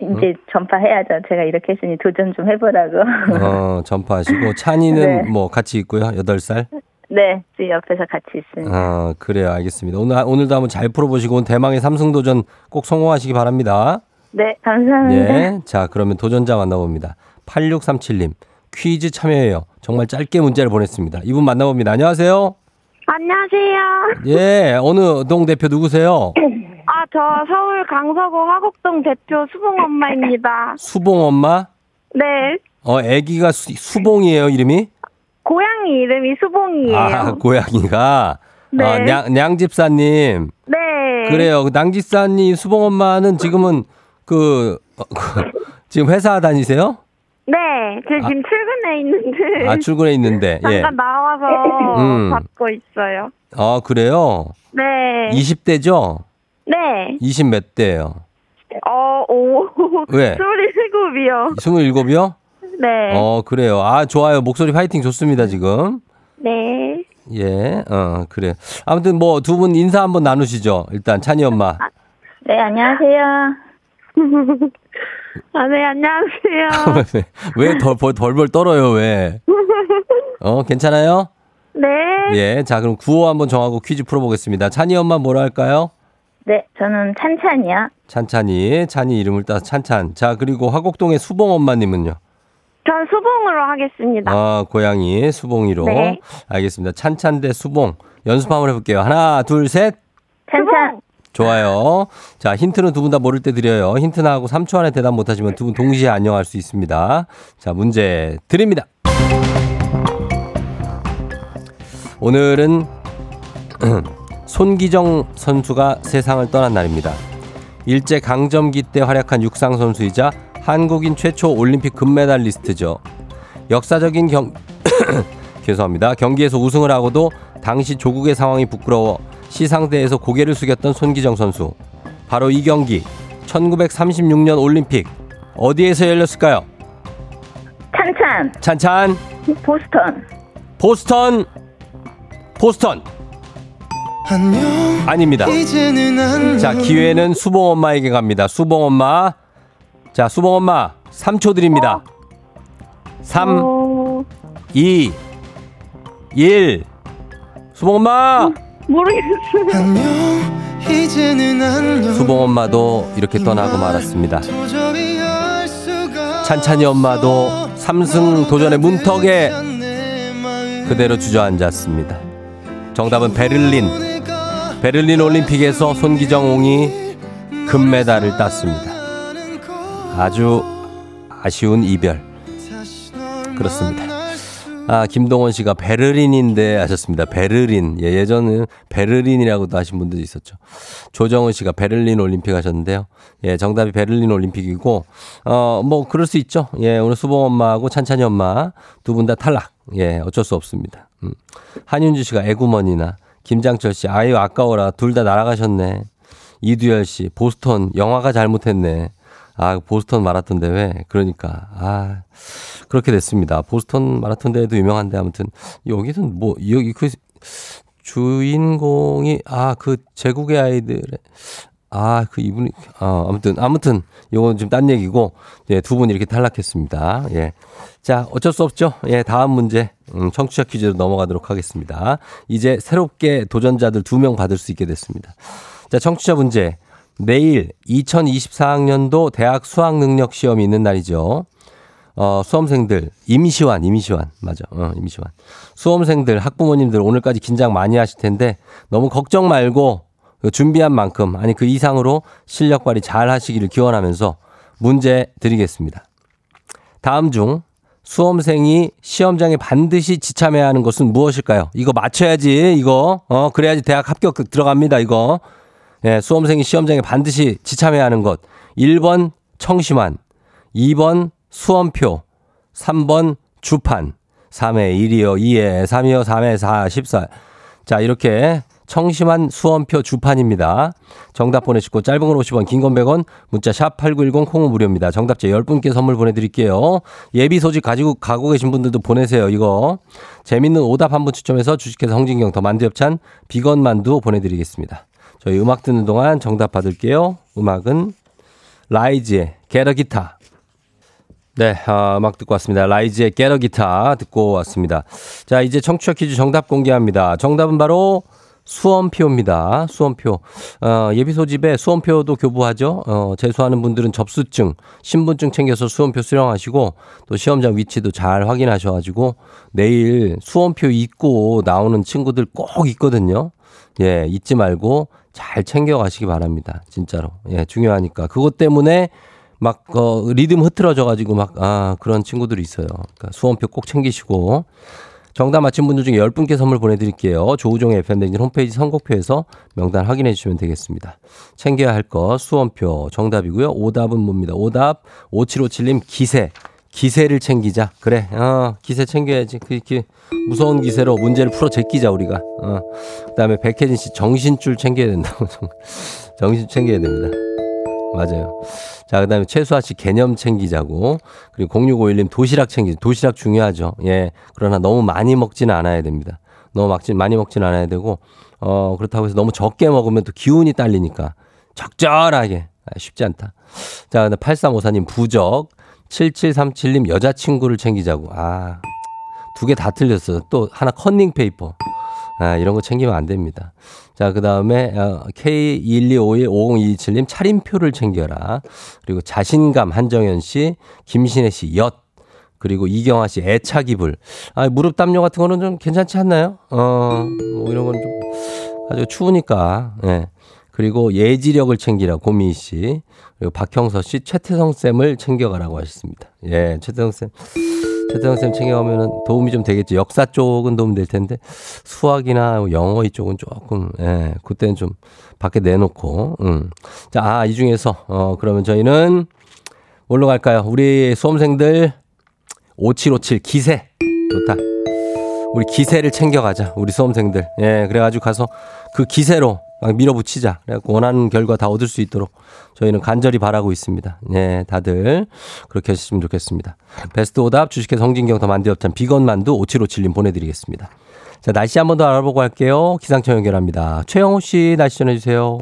이제 전파해야죠. 제가 이렇게 했으니 도전 좀 해보라고. 어, 전파하시고. 찬이는 네. 뭐 같이 있고요. 8살? 네, 지금 옆에서 같이 있습니다. 어, 그래요. 알겠습니다. 오늘, 오늘도 한번 잘 풀어보시고 대망의 3승 도전 꼭 성공하시기 바랍니다. 네, 감사합니다. 예. 자, 그러면 도전자 만나봅니다. 8637님. 퀴즈 참여해요. 정말 짧게 문자를 보냈습니다. 이분 만나봅니다. 안녕하세요. 안녕하세요. 예, 어느 동 대표 누구세요? 아, 저 서울 강서구 화곡동 대표 수봉 엄마입니다. 수봉 엄마? 네. 어, 애기가 수, 수봉이에요, 이름이? 고양이 이름이 수봉이에요. 아, 고양이가. 네. 어, 냥, 냥집사님. 네. 그래요. 그 냥집사님, 수봉 엄마는 지금은 그, 어, 그 지금 회사 다니세요? 네. 저 지금 출근해 있는데. 아, 출근해 있는데. 예. 잠깐 나와서 음. 받고 있어요. 어, 그래요? 네. 20대죠? 네. 20 몇 대예요? 어, 오. 왜? 스물일곱이요. 27이요? 네. 어, 그래요. 아, 좋아요. 목소리 파이팅 좋습니다, 지금. 네. 예, 어, 그래. 아무튼 뭐 두 분 인사 한번 나누시죠. 일단 찬이 엄마. 네, 안녕하세요. 아, 네, 안녕하세요. 왜 덜, 벌, 벌벌 떨어요, 왜? 어, 괜찮아요? 네. 예, 자, 그럼 구호 한번 정하고 퀴즈 풀어보겠습니다. 찬이 엄마 뭐라 할까요? 네, 저는 찬찬이요. 찬찬이, 찬이 이름을 따서 찬찬. 자, 그리고 화곡동의 수봉 엄마님은요? 전 수봉으로 하겠습니다. 아, 고양이 수봉이로. 네. 알겠습니다. 찬찬 대 수봉. 연습 한번 해볼게요. 하나, 둘, 셋. 찬찬. 좋아요. 자, 힌트는 두 분 다 모를 때 드려요. 힌트 나하고 3초 안에 대답 못하시면 두 분 동시에 안녕할 수 있습니다. 자, 문제 드립니다. 오늘은 손기정 선수가 세상을 떠난 날입니다. 일제 강점기 때 활약한 육상 선수이자 한국인 최초 올림픽 금메달리스트죠. 역사적인 경 죄송합니다. 경기에서 우승을 하고도 당시 조국의 상황이 부끄러워 시상대에서 고개를 숙였던 손기정 선수. 바로 이 경기 1936년 올림픽 어디에서 열렸을까요? 찬찬. 찬찬 보스턴. 보스턴 보스턴 아닙니다. 자 기회는 수봉 엄마에게 갑니다. 수봉 엄마 자 수봉 엄마 3초 드립니다. 3 어, 2 1 수봉 엄마 모르겠어요. 수봉 엄마도 이렇게 떠나고 말았습니다. 찬찬이 엄마도 삼승 도전의 문턱에 그대로 주저앉았습니다. 정답은 베를린. 베를린 올림픽에서 손기정옹이 금메달을 땄습니다. 아주 아쉬운 이별. 그렇습니다. 아, 김동원 씨가 베를린인데 하셨습니다. 베를린. 예, 예전은 베를린이라고도 하신 분들이 있었죠. 조정은 씨가 베를린 올림픽 하셨는데요. 예, 정답이 베를린 올림픽이고, 어, 뭐, 그럴 수 있죠. 예, 오늘 수봉 엄마하고 찬찬이 엄마 두 분 다 탈락. 예, 어쩔 수 없습니다. 음. 한윤주 씨가 애구머니나, 김장철 씨, 아유, 아까워라. 둘 다 날아가셨네. 이두열 씨, 보스턴, 영화가 잘못했네. 아, 보스턴 마라톤 대회. 그러니까. 아, 그렇게 됐습니다. 보스턴 마라톤 대회도 유명한데 아무튼 여기는 뭐 여기 그 주인공이 아, 그 제국의 아이들의 아, 그 이분이 아, 아무튼 아무튼 요건 좀 딴 얘기고 예, 두 분 이렇게 탈락했습니다. 예. 자, 어쩔 수 없죠. 예, 다음 문제. 음, 청취자 퀴즈로 넘어가도록 하겠습니다. 이제 새롭게 도전자들 두 명 받을 수 있게 됐습니다. 자, 청취자 문제. 내일 2024학년도 대학 수학 능력 시험이 있는 날이죠. 어, 수험생들, 임시완, 임시완. 맞아. 어, 임시완. 수험생들, 학부모님들 오늘까지 긴장 많이 하실 텐데 너무 걱정 말고 그 준비한 만큼, 아니 그 이상으로 실력 발휘 잘 하시기를 기원하면서 문제 드리겠습니다. 다음 중 수험생이 시험장에 반드시 지참해야 하는 것은 무엇일까요? 이거 맞춰야지, 이거. 어, 그래야지 대학 합격 들어갑니다, 이거. 예, 수험생이 시험장에 반드시 지참해야 하는 것. 1번 청심환, 2번 수험표, 3번 주판, 3회 1이요, 2회 3이요, 3회 4, 14. 자, 이렇게 청심한 수험표 주판입니다. 정답 보내시고 짧은 걸 50원, 긴 건 100원, 문자 샵 8910 콩은 무료입니다. 정답자 10분께 선물 보내드릴게요. 예비 소식 가지고 가고 계신 분들도 보내세요, 이거. 재밌는 오답 한 분 추첨해서 주식회사 홍진경 더 만두엽찬 비건 만두 보내드리겠습니다. 저희 음악 듣는 동안 정답 받을게요. 음악은 RIIZE의 Get A Guitar. 네, 아, 음악 듣고 왔습니다. RIIZE의 Get A Guitar 듣고 왔습니다. 자, 이제 청취자 퀴즈 정답 공개합니다. 정답은 바로 수험표입니다. 수험표. 어, 예비 소집에 수험표도 교부하죠. 어, 재수하는 분들은 접수증, 신분증 챙겨서 수험표 수령하시고 또 시험장 위치도 잘 확인하셔가지고 내일 수험표 잊고 나오는 친구들 꼭 있거든요. 예, 잊지 말고 잘 챙겨가시기 바랍니다. 진짜로. 예, 중요하니까. 그것 때문에 막, 어, 리듬 흐트러져가지고 막, 아, 그런 친구들이 있어요. 그러니까 수험표 꼭 챙기시고. 정답 맞힌 분들 중에 10분께 선물 보내드릴게요. 조우종의 FM댕진 홈페이지 선곡표에서 명단 확인해 주시면 되겠습니다. 챙겨야 할거 수험표 정답이고요. 오답은 뭡니다. 오답 5757님 기세. 기세를 챙기자. 그래. 어, 기세 챙겨야지. 그, 그 무서운 기세로 문제를 풀어 제끼자 우리가. 어. 그 다음에 백혜진 씨 정신줄 챙겨야 된다고. 정신 챙겨야 됩니다. 맞아요. 자, 그 다음에 최수아 씨 개념 챙기자고. 그리고 0651님 도시락 챙기자. 도시락 중요하죠. 예. 그러나 너무 많이 먹지는 않아야 됩니다. 너무 막지, 많이 먹지는 않아야 되고, 어, 그렇다고 해서 너무 적게 먹으면 또 기운이 딸리니까 적절하게. 아, 쉽지 않다. 자, 근데 8354님 부적. 7737님 여자친구를 챙기자고. 아, 두 개 다 틀렸어요. 또 하나 컨닝 페이퍼. 아, 이런 거 챙기면 안 됩니다. 자, 그 다음에 K125150227님 차림표를 챙겨라. 그리고 자신감 한정현 씨, 김신혜 씨 엿. 그리고 이경아 씨 애착이불. 아, 무릎 담요 같은 거는 좀 괜찮지 않나요? 어, 뭐 이런 건 좀 아주 추우니까. 예. 그리고 예지력을 챙기라 고미 씨. 그리고 박형서 씨 최태성 쌤을 챙겨가라고 하셨습니다. 예, 최태성 쌤. 최태성 쌤 챙겨가면은 도움이 좀 되겠죠. 역사 쪽은 도움 될 텐데 수학이나 영어 이쪽은 조금 예, 그때는 좀 밖에 내놓고. 음. 자, 아, 이 중에서 어 그러면 저희는 뭘로 갈까요? 우리 수험생들 5757 기세 좋다. 우리 기세를 챙겨가자. 우리 수험생들. 예, 그래가지고 가서 그 기세로 막 밀어붙이자. 그래갖고 원하는 결과 다 얻을 수 있도록 저희는 간절히 바라고 있습니다. 예, 다들 그렇게 하시면 좋겠습니다. 베스트 오답 주식회 성진경 더 만두엽찬 비건 만두 5757님 보내드리겠습니다. 자, 날씨 한 번 더 알아보고 할게요. 기상청 연결합니다. 최영호 씨 날씨 전해주세요.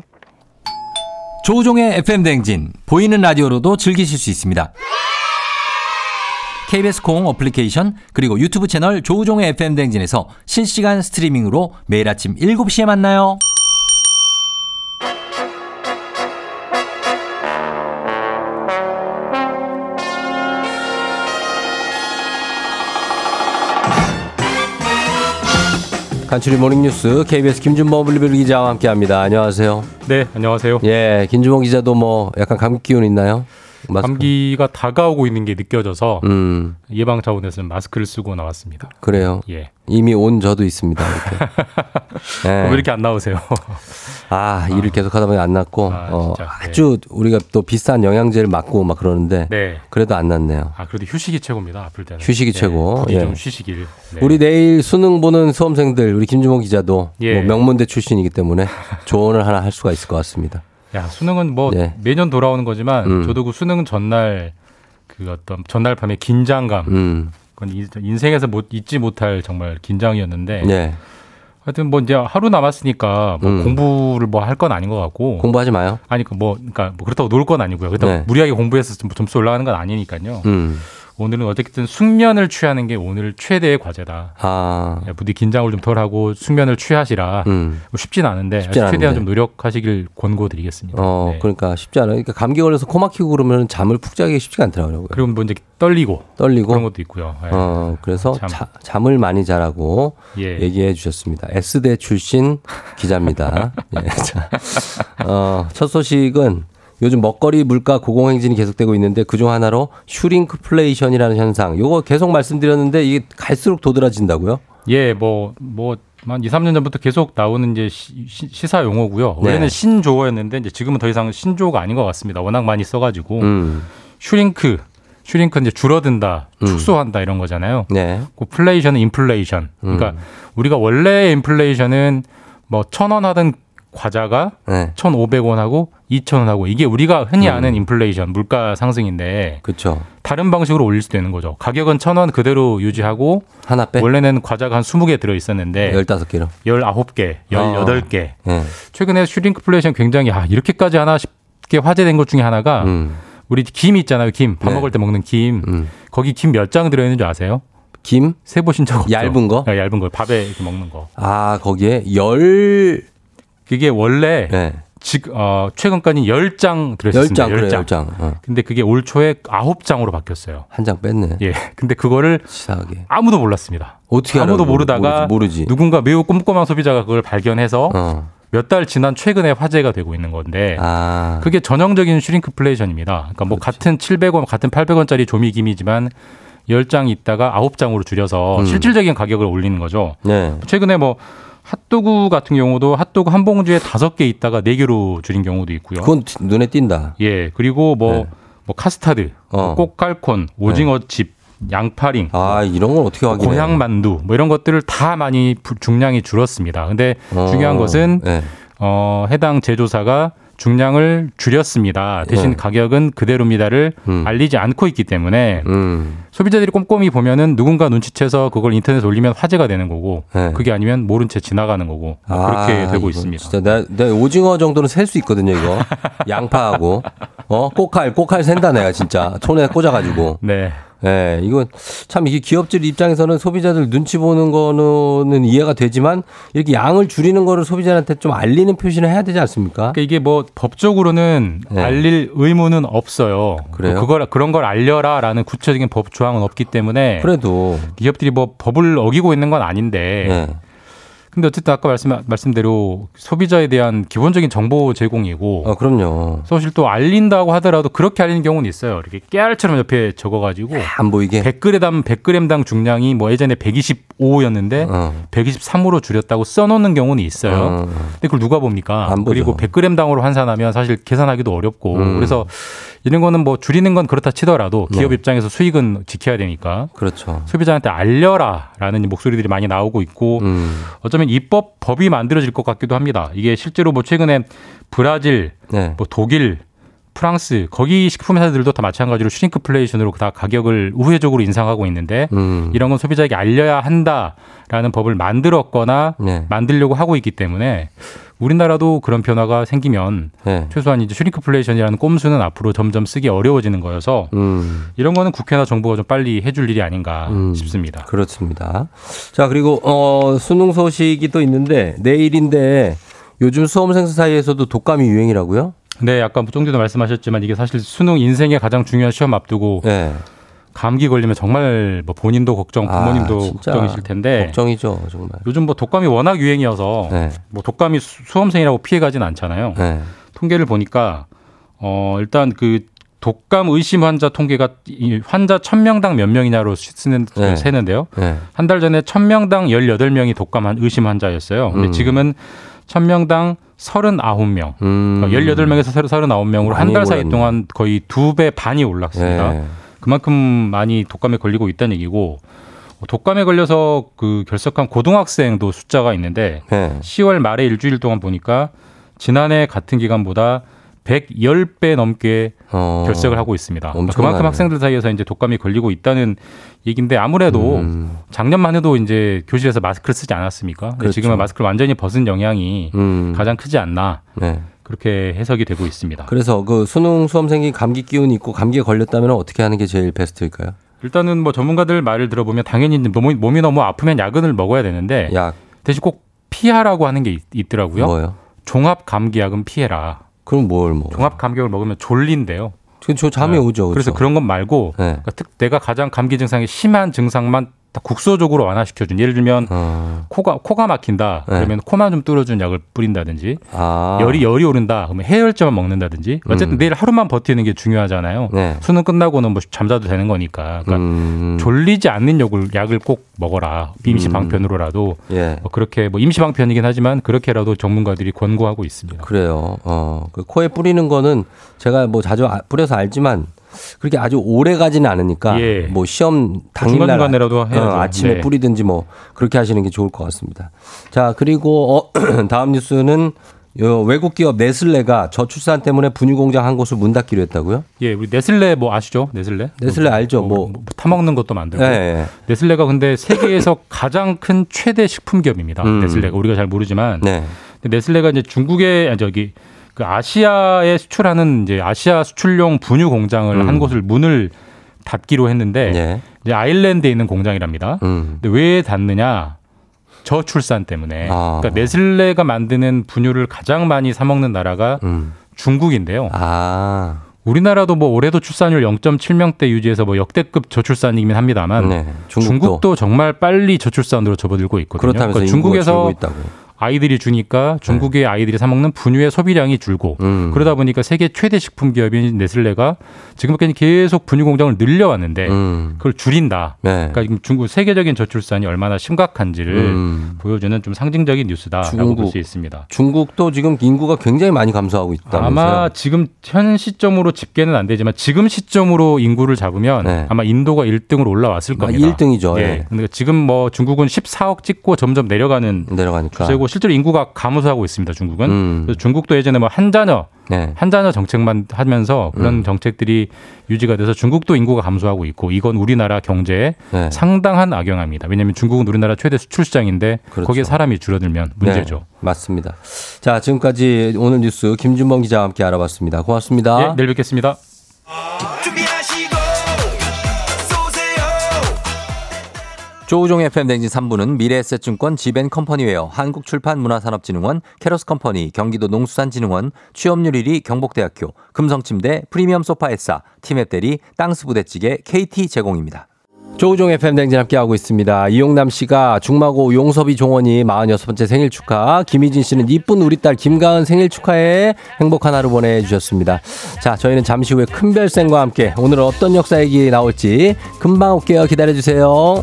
조우종의 FM 댕진 보이는 라디오로도 즐기실 수 있습니다. KBS 콩 어플리케이션 그리고 유튜브 채널 조우종의 FM 댕진에서 실시간 스트리밍으로 매일 아침 7시에 만나요. 간추리 모닝뉴스 KBS 김준범 블리블 기자와 함께합니다. 안녕하세요. 네, 안녕하세요. 예, 김준범 기자도 뭐 약간 감기 기운 있나요? 마스크. 감기가 다가오고 있는 게 느껴져서 음, 예방 차원에서는 마스크를 쓰고 나왔습니다. 그래요. 예. 이미 온 저도 있습니다. 이렇게. 예. 왜 이렇게 안 나오세요? 아, 일을 계속 하다 보니 안 났고, 아, 어, 진짜, 네. 아주 우리가 또 비싼 영양제를 맞고 막 그러는데, 네. 그래도 안 났네요. 아, 그래도 휴식이 최고입니다. 아플 때는. 휴식이 네, 최고. 예. 좀 쉬시길. 네. 우리 내일 수능 보는 수험생들, 우리 김주모 기자도 예. 뭐 명문대 출신이기 때문에 조언을 하나 할 수가 있을 것 같습니다. 야, 수능은 뭐 네. 매년 돌아오는 거지만 음. 저도 그 수능 전날 그 어떤 전날 밤에 긴장감 음, 그건 인- 인생에서 못 잊지 못할 정말 긴장이었는데 네. 하여튼 뭐 이제 하루 남았으니까 뭐 음. 공부를 뭐 할 건 아닌 것 같고 공부하지 마요. 아니 그뭐 그러니까 뭐 그렇다고 놀 건 아니고요. 그렇다고 네. 무리하게 공부해서 좀 점수 올라가는 건 아니니까요. 음, 오늘은 어쨌든 숙면을 취하는 게 오늘 최대의 과제다. 아, 예, 부디 긴장을 좀 덜하고 숙면을 취하시라. 음. 뭐 쉽진 않은데 쉽진 최대한 않은데. 좀 노력하시길 권고드리겠습니다. 어, 네. 그러니까 쉽지 않아요. 그러니까 감기 걸려서 코 막히고 그러면 잠을 푹 자기 쉽지가 않더라고요. 그리고 뭐 이제 떨리고 떨리고. 그런 것도 있고요. 예. 어, 그래서 참. 자- 잠을 많이 자라고 예. 얘기해 주셨습니다. S대 출신 기자입니다. 예, 자, 어, 첫 소식은 요즘 먹거리 물가 고공행진이 계속되고 있는데 그중 하나로 슈링크플레이션이라는 현상. 요거 계속 말씀드렸는데 이게 갈수록 도드라진다고요? 예, 뭐, 뭐, 한 2, 3년 전부터 계속 나오는 이제 시, 시- 시사 용어고요. 네. 원래는 신조어였는데 이제 지금은 더 이상 신조어가 아닌 것 같습니다. 워낙 많이 써가지고. 음, shrink, shrink 이제 줄어든다, 음. 축소한다 이런 거잖아요. 네. 그 플레이션은 인플레이션. 그러니까 음. 우리가 원래 인플레이션은 뭐 천 원 하던 과자가 네. 1,500원하고 2,000원하고 이게 우리가 흔히 음. 아는 인플레이션 물가 상승인데 그쵸. 다른 방식으로 올릴 수도 있는 거죠. 가격은 1,000원 그대로 유지하고 하나 빼? 원래는 과자가 한 20개 들어 있었는데 15개로. 19개, 18개. 예. 최근에 슈링크플레이션 굉장히 아, 이렇게까지 하나 싶게 화제된 것 중에 하나가 음, 우리 김 있잖아요. 김. 밥 네. 먹을 때 먹는 김. 음. 거기 김 몇 장 들어 있는 줄 아세요? 김? 세 보신 적 없죠? 얇은 거? 네, 얇은 거. 밥에 이렇게 먹는 거. 아, 거기에 열, 그게 원래 네. 지, 어, 최근까지 10장 들어있습니다. 10장, 그래요, 10장. 어. 근데 그게 올 초에 9장으로 바뀌었어요. 한 장 뺐네. 예. 근데 그거를 치사하게. 아무도 몰랐습니다. 어떻게 아무도 알아요? 모르다가 모르지. 누군가 매우 꼼꼼한 소비자가 그걸 발견해서 어. 몇달 지난 최근에 화제가 되고 있는 건데 아. 그게 전형적인 슈링크플레이션입니다. 그러니까 뭐 같은 700원, 같은 800원짜리 조미김이지만 10장 있다가 9장으로 줄여서 음. 실질적인 가격을 올리는 거죠. 네. 최근에 뭐 핫도그 같은 경우도 핫도그 한 봉지에 다섯 개 있다가 네 개로 줄인 경우도 있고요. 그건 눈에 띈다. 예, 그리고 뭐, 네. 뭐 카스타드, 어. 꽃갈콘, 오징어 칩, 양파링, 아, 이런 걸 어떻게 확인해? 고향 만두 뭐 이런 것들을 다 많이 부- 중량이 줄었습니다. 근데 어. 중요한 것은 네. 어, 해당 제조사가 중량을 줄였습니다. 대신 네. 가격은 그대로입니다를 음. 알리지 않고 있기 때문에 음. 소비자들이 꼼꼼히 보면은 누군가 눈치채서 그걸 인터넷에 올리면 화제가 되는 거고 네. 그게 아니면 모른 채 지나가는 거고 뭐 그렇게 아, 되고 이거 있습니다. 진짜 내, 내 오징어 정도는 셀 수 있거든요, 이거. 양파하고. 어, 꼬칼, 꼬칼 센다, 내가 진짜. 손에 꽂아 가지고. 네. 예, 이건 참 이게 기업들 입장에서는 소비자들 눈치 보는 거는 이해가 되지만 이렇게 양을 줄이는 거를 소비자한테 좀 알리는 표시를 해야 되지 않습니까? 그러니까 이게 뭐 법적으로는 네. 알릴 의무는 없어요. 그래요? 그걸 그런 걸 알려라라는 구체적인 법 조항은 없기 때문에 그래도 기업들이 뭐 법을 어기고 있는 건 아닌데 예. 근데 어쨌든 아까 말씀 말씀대로 소비자에 대한 기본적인 정보 제공이고 어, 그럼요. 사실 또 알린다고 하더라도 그렇게 알리는 경우는 있어요. 이렇게 깨알처럼 옆에 적어가지고 안 보이게. 100g 100g당 중량이 뭐 예전에 125였는데 어. 123으로 줄였다고 써놓는 경우는 있어요. 어. 근데 그걸 누가 봅니까? 그리고 100g당으로 환산하면 사실 계산하기도 어렵고 음. 그래서 이런 거는 뭐 줄이는 건 그렇다 치더라도 기업 네. 입장에서 수익은 지켜야 되니까 그렇죠. 소비자한테 알려라라는 목소리들이 많이 나오고 있고 음. 어쩌면 입법 법이 만들어질 것 같기도 합니다. 이게 실제로 뭐 최근에 브라질, 네. 뭐 독일, 프랑스 거기 식품 회사들도 다 마찬가지로 슈링크플레이션으로 다 가격을 우회적으로 인상하고 있는데 음. 이런 건 소비자에게 알려야 한다라는 법을 만들었거나 네. 만들려고 하고 있기 때문에 우리나라도 그런 변화가 생기면 네. 최소한 이제 슈링크플레이션이라는 꼼수는 앞으로 점점 쓰기 어려워지는 거여서 음. 이런 거는 국회나 정부가 좀 빨리 해줄 일이 아닌가 음. 싶습니다. 그렇습니다. 자, 그리고 어 수능 소식이 또 있는데 내일인데 요즘 수험생 사이에서도 독감이 유행이라고요? 네, 아까 쫑디도 말씀하셨지만 이게 사실 수능 인생의 가장 중요한 시험 앞두고 네. 감기 걸리면 정말 뭐 본인도 걱정, 부모님도 아, 걱정이실 텐데 걱정이죠, 정말. 요즘 뭐 독감이 워낙 유행이어서 네. 뭐 독감이 수- 수험생이라고 피해가진 않잖아요. 네. 통계를 보니까 어 일단 그 독감 의심 환자 통계가 이 환자 1000명당 몇 명이냐로 쓰는 네. 세는데요. 네. 한달 전에 1000명당 18명이 독감 한- 의심 환자였어요. 근데 음. 지금은 1000명당 39명. 음. 그러니까 18명에서 39명으로 한 많이 달 사이. 동안 거의 두 배 반이 올랐습니다. 네. 그만큼 많이 독감에 걸리고 있다는 얘기고 어, 독감에 걸려서 그 결석한 고등학생도 숫자가 있는데 네. 10월 말에 일주일 동안 보니까 지난해 같은 기간보다 110배 넘게 어. 결석을 하고 있습니다. 엄청나네. 그만큼 학생들 사이에서 이제 독감이 걸리고 있다는 얘기인데 아무래도 음. 작년만 해도 이제 교실에서 마스크를 쓰지 않았습니까? 그렇죠. 지금은 마스크를 완전히 벗은 영향이 음. 가장 크지 않나 네. 그렇게 해석이 되고 있습니다. 그래서 그 수능 수험생이 감기 기운이 있고 감기에 걸렸다면 어떻게 하는 게 제일 베스트일까요? 일단은 뭐 전문가들 말을 들어보면 당연히 몸이, 몸이 너무 아프면 야근을 먹어야 되는데 약 대신 꼭 피하라고 하는 게 있, 더라고요 뭐요? 종합 감기약은 피해라. 그럼 뭘 뭐? 종합 감기약을 먹으면 졸린데요. 저, 저 잠이 네. 오죠. 그래서 그렇죠? 그런 건 말고 네. 그러니까 특 내가 가장 감기 증상이 심한 증상만 다 국소적으로 완화시켜준. 예를 들면 어. 코가 코가 막힌다. 네. 그러면 코만 좀 뚫어준 약을 뿌린다든지 아. 열이 열이 오른다. 그러면 해열제만 먹는다든지. 어쨌든 음. 내일 하루만 버티는 게 중요하잖아요. 네. 수능 끝나고는 뭐 잠자도 되는 거니까. 그러니까 음. 졸리지 않는 약을 약을 꼭 먹어라. 임시 음. 방편으로라도 예. 뭐 그렇게 뭐 임시 방편이긴 하지만 그렇게라도 전문가들이 권고하고 있습니다. 그래요. 어, 그 코에 뿌리는 거는 제가 뭐 자주 아- 뿌려서 알지만 그렇게 아주 오래 가지는 않으니까 예. 뭐 시험 당일날 해야죠. 어, 아침에 네. 뿌리든지 뭐 그렇게 하시는 게 좋을 것 같습니다. 자, 그리고 어, 다음 뉴스는 요 외국 기업 네슬레가 저출산 때문에 분유 공장 한 곳을 문 닫기로 했다고요? 예, 우리 네슬레 뭐 아시죠? 네슬레? 네슬레 알죠. 뭐, 타먹는 것도 만들고. 예, 예. 네슬레가 근데 세계에서 가장 큰 최대 식품 기업입니다. 음. 네슬레가 우리가 잘 모르지만 네. 네슬레가 이제 아니, 저기 그 아시아에 수출하는 이제 아시아 수출용 분유 공장을 음. 한 곳을 문을 닫기로 했는데 예. 이제 아일랜드에 있는 공장이랍니다. 음. 근데 왜 닫느냐? 저출산 때문에. 아. 그러니까 네슬레가 만드는 분유를 가장 많이 사 먹는 나라가 음. 중국인데요. 아. 우리나라도 뭐 올해도 출산율 0.7명대 유지해서 뭐 역대급 저출산이긴 합니다만 네. 중국도, 중국도, 정말 빨리 저출산으로 접어들고 있거든요. 그러니까 중국에서. 아이들이 주니까 중국의 아이들이 사 먹는 분유의 소비량이 줄고 음. 그러다 보니까 세계 최대 식품 기업인 네슬레가 지금까지 계속 분유 공장을 늘려왔는데 음. 그걸 줄인다. 네. 그러니까 중국 세계적인 저출산이 얼마나 심각한지를 음. 보여주는 좀 상징적인 뉴스다라고. 볼 수 있습니다. 중국도 지금 인구가 굉장히 많이 감소하고 있다면서요. 아마 지금 현 시점으로 집계는 안 되지만 지금 시점으로 인구를 잡으면 네. 아마 인도가 1등으로 올라왔을 아, 겁니다. 1등이죠. 예. 예. 근데 지금 뭐 중국은 14억 찍고 점점 내려가는 내려가니까. 추세고 실제로 인구가 감소하고 있습니다. 중국은. 음. 그래서 중국도 예전에 뭐한 자녀 네. 한 자녀 정책만 하면서 그런 음. 정책들이 유지가 돼서 중국도 인구가 감소하고 있고 이건 우리나라 경제에 네. 상당한 악영합니다. 왜냐하면 중국은 우리나라 최대 수출 시장인데 그렇죠. 거기에 사람이 줄어들면 문제죠. 네, 맞습니다. 자, 지금까지 오늘 뉴스 김준범 기자와 함께 알아봤습니다. 고맙습니다. 예, 내일 뵙겠습니다. 조우종 FM 댕진 3부는 미래에셋증권 지벤컴퍼니웨어 한국출판문화산업진흥원 캐러스컴퍼니 경기도 농수산진흥원 취업률 1위 경복대학교 금성침대 프리미엄 소파에싸 티맵대리 땅스부대찌개 KT 제공입니다. 조우종 FM 댕진 함께하고 있습니다. 이용남 씨가 중마고 용섭이 종원이 46번째 생일 축하. 김희진 씨는 이쁜 우리 딸 김가은 생일 축하해. 행복한 하루 보내주셨습니다. 자, 저희는 잠시 후에 큰별쌤과 함께 오늘은 어떤 역사 얘기 나올지 금방 올게요. 기다려주세요.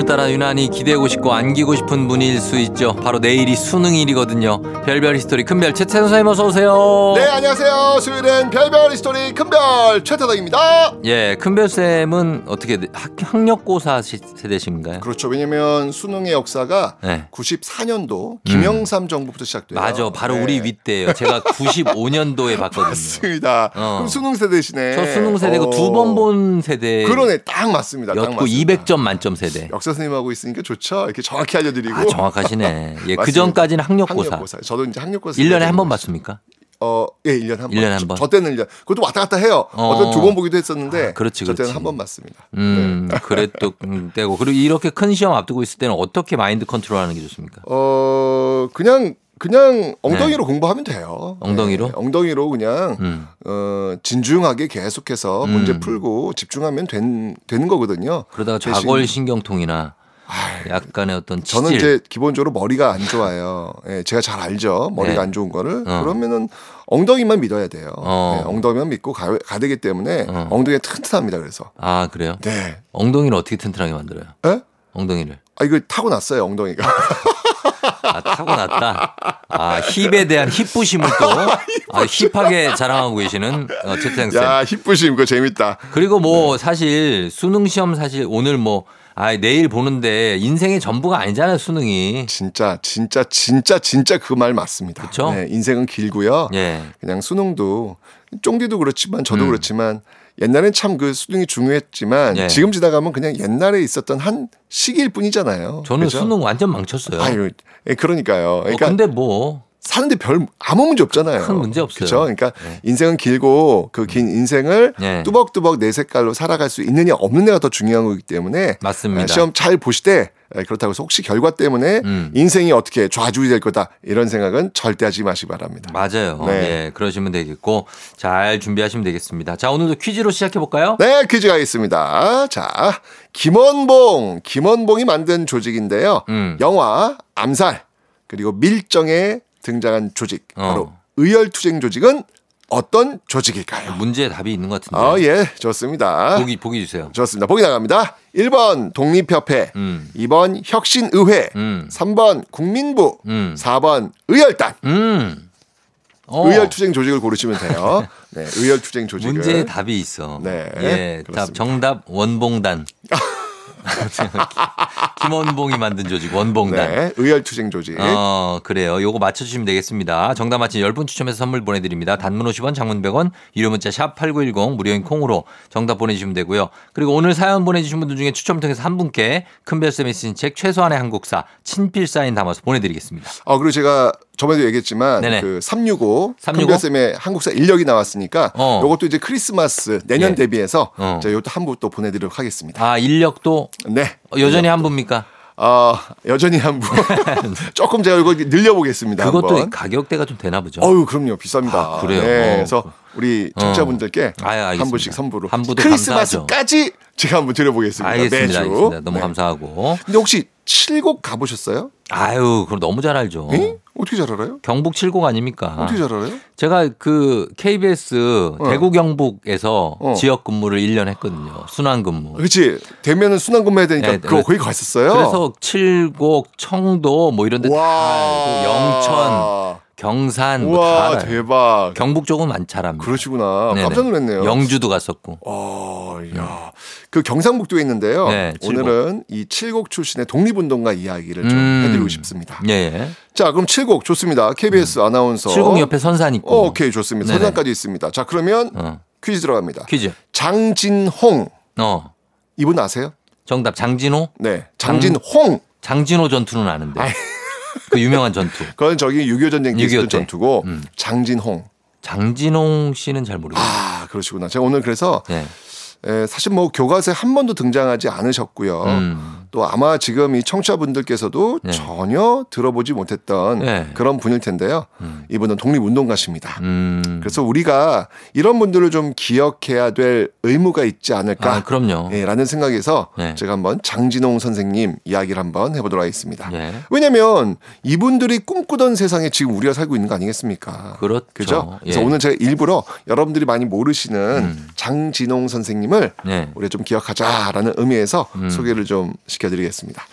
오늘따라 유난히 기대고 싶고 안기고 싶은 분일 수 있죠. 바로 내일이 수능일이거든요. 별별 히스토리 큰별 최태성 선생님 어서 오세요. 네 안녕하세요 수요일엔 별별 히스토리 큰별 최태성입니다 예, 큰별 쌤은 어떻게 돼? 학, 학력고사 시- 세대신가요? 그렇죠 왜냐면 수능의 역사가 네. 94년도 김영삼 정부부터 시작돼요 맞아, 바로 네. 우리 윗대예요. 제가 95년도에 봤거든요. 맞습니다 어. 그럼 수능 세대시네 저 수능 세대고 어. 두번 본 세대. 그러네 딱 맞습니다 딱 맞습니다. 200점 만점 세대. 역사 선생님하고 있으니까 좋죠 이렇게 정확히 알려드리고 아, 정확하시네. 예, 그. 전까지는 학력고사. 학력고사 저도 이제 학력고사 1년에 한번 세대고 봤습니까? 어, 예, 1년에 한 번. 일년에 한 저- 번? 저 때는 1년. 그것도 왔다 갔다 해요. 어. 어. 떤 두 번 보기도 했었는데. 아, 그렇지, 저 때는. 한 번 맞습니다. 음, 그래도 음, 되고 그리고 이렇게 큰 시험 앞두고 있을 때는 어떻게 마인드 컨트롤 하는 게 좋습니까? 어, 그냥, 그냥 엉덩이로 공부하면 돼요. 네. 엉덩이로? 네, 엉덩이로 그냥, 음. 어, 진중하게 계속해서 음. 문제 풀고 집중하면 된, 되는 거거든요. 그러다가 대신 좌골신경통이나 약간의 어떤 치질. 저는 이제 기본적으로 머리가 안 좋아요. 예, 제가 잘 알죠. 머리가 네. 안 좋은 거를. 어. 그러면은 엉덩이만 믿어야 돼요. 어. 예, 엉덩이만 믿고 가, 가 되기 때문에 어. 엉덩이가 튼튼합니다. 그래서. 아 그래요? 네. 엉덩이를 어떻게 튼튼하게 만들어요? 예? 엉덩이를. 아, 이거 타고 났어요, 엉덩이가. 아, 타고났다. 아, 힙에 대한 힙부심을 또 아, 힙하게 자랑하고 계시는 어, 최태생 쌤. 야, 힙부심, 그거 재밌다. 그리고 뭐 사실 수능 시험 사실 오늘 뭐 아, 내일 보는데 인생의 전부가 아니잖아요, 수능이. 진짜, 진짜, 진짜, 진짜 그 말 맞습니다. 그쵸? 네, 인생은 길고요. 예. 그냥 수능도, 쫑디도 그렇지만 저도 음. 그렇지만 옛날엔 참 그 수능이 중요했지만 예. 지금 지나가면 그냥 옛날에 있었던 한 시기일 뿐이잖아요. 저는 그죠? 수능 완전 망쳤어요. 아유, 예, 그러니까요. 어, 그러니까 근데 뭐 사는데 별 아무 문제 없잖아요. 큰 문제 없어요. 그렇죠. 그러니까 네. 인생은 길고 그 긴 인생을 네. 뚜벅뚜벅 내 색깔로 살아갈 수 있느냐 없느냐가 더 중요한 거기 때문에 맞습니다. 아, 시험 잘 보시되 예, 그렇다고 해서 혹시 결과 때문에 음. 인생이 어떻게 좌지우지 될 거다 이런 생각은 절대 하지 마시기 바랍니다. 맞아요. 네. 예, 그러시면 되겠고 잘 준비하시면 되겠습니다. 자, 오늘도 퀴즈로 시작해 볼까요? 네, 퀴즈 가겠습니다. 자, 김원봉, 김원봉이 만든 조직인데요. 음. 영화 암살 그리고 밀정에 등장한 조직 바로 어. 의열투쟁 조직은 어떤 조직일까요? 문제에 답이 있는 것 같은데. 아, 예, 좋습니다. 보기 보기 주세요. 좋습니다. 보기 나갑니다. 1번 독립협회, 음. 2번 혁신의회, 음. 3번 국민부, 음. 4번 의열단. 음. 어. 의열투쟁 조직을 고르시면 돼요. 네, 의열투쟁 조직을. 문제에 답이 있어. 네, 예, 답 그렇습니다. 정답 원봉단. 김원봉이 만든 조직 원봉단. 네, 의열투쟁 조직. 어, 그래요. 요거 맞춰주시면 되겠습니다. 정답 맞힌 10분 추첨해서 선물 보내드립니다. 단문 50원, 장문 100원, 유료 문자 샵 8910, 무료인 콩으로 정답 보내주시면 되고요. 그리고 오늘 사연 보내주신 분들 중에 추첨을 통해서 한 분께 큰별쌤이 쓰신 책 최소한의 한국사 친필 사인 담아서 보내드리겠습니다. 어, 그리고 제가 저번에도 얘기했지만 네네. 그 365, 365? 큰별쌤의 한국사 인력이 나왔으니까 어. 요것도 이제 크리스마스 내년 예. 대비해서 어. 제가 요것도 한부 또 보내드리도록 하겠습니다. 아, 인력도 네. 여전히 한 분입니까? 어, 여전히 한 분. 조금 제가 이거 늘려보겠습니다. 그것도 한번. 가격대가 좀 되나 보죠. 어유 그럼요 비쌉니다. 아, 그래요? 네, 어. 그래서 우리 청자분들께 알겠습니다. 한 분씩 선물로 한 분도 크리스마스까지 제가 한번 드려보겠습니다. 알겠습니다. 매주. 알겠습니다. 너무 네. 감사하고. 근데 혹시 칠곡 가보셨어요? 아유, 그럼 너무 잘 알죠. 에? 어떻게 잘 알아요? 경북 칠곡 아닙니까? 어떻게 잘 알아요? 제가 그 KBS 어. 대구 경북에서 어. 지역 근무를 1년 했거든요. 순환 근무. 그렇지 되면은 순환 근무 해야 되니까 네, 그거 네. 거기 갔었어요. 그래서 칠곡, 청도 뭐 이런 데다 알고 영천, 경산 뭐다와 알아요. 대박. 경북 쪽은 많잘합니다 그러시구나. 네네. 깜짝 놀랐네요. 영주도 갔었고. 어, 야. 그 경상북도에 있는데요. 네. 오늘은 이 칠곡 출신의 독립운동가 이야기를 좀 음. 해드리고 싶습니다. 예, 예. 자, 그럼 칠곡 좋습니다. KBS 아나운서. 칠곡 옆에 선산 있고. 어, 오케이, 좋습니다. 네네. 선상까지 있습니다. 자, 그러면 어. 퀴즈 들어갑니다. 퀴즈. 장진홍. 어. 이분 아세요? 정답 장진호? 네. 장진홍. 장 진호 전투는 아는데. 그 유명한 전투. 그건 저기 6.25 전쟁 때6.25 있었던 때. 전투고 음. 장진홍. 장진홍 씨는 잘 모르겠어요. 아, 그러시구나. 제가 오늘 그래서 네. 에, 사실 뭐 교과서에 한 번도 등장하지 않으셨고요. 음. 또 아마 지금 이 청취자분들께서도 네. 전혀 들어보지 못했던 네. 그런 분일 텐데요. 음. 이분은 독립운동가십니다. 음. 그래서 우리가 이런 분들을 좀 기억해야 될 의무가 있지 않을까. 아, 그럼요. 예, 라는 생각에서 네. 제가 한번 장진홍 선생님 이야기를 한번 해보도록 하겠습니다. 예. 왜냐면 이분들이 꿈꾸던 세상에 지금 우리가 살고 있는 거 아니겠습니까? 그렇죠. 그죠? 그래서 예. 오늘 제가 일부러 여러분들이 많이 모르시는 음. 장진홍 선생님을 네. 우리가 좀 기억하자라는 의미에서 음. 소개를 좀 시켜드리겠습니다.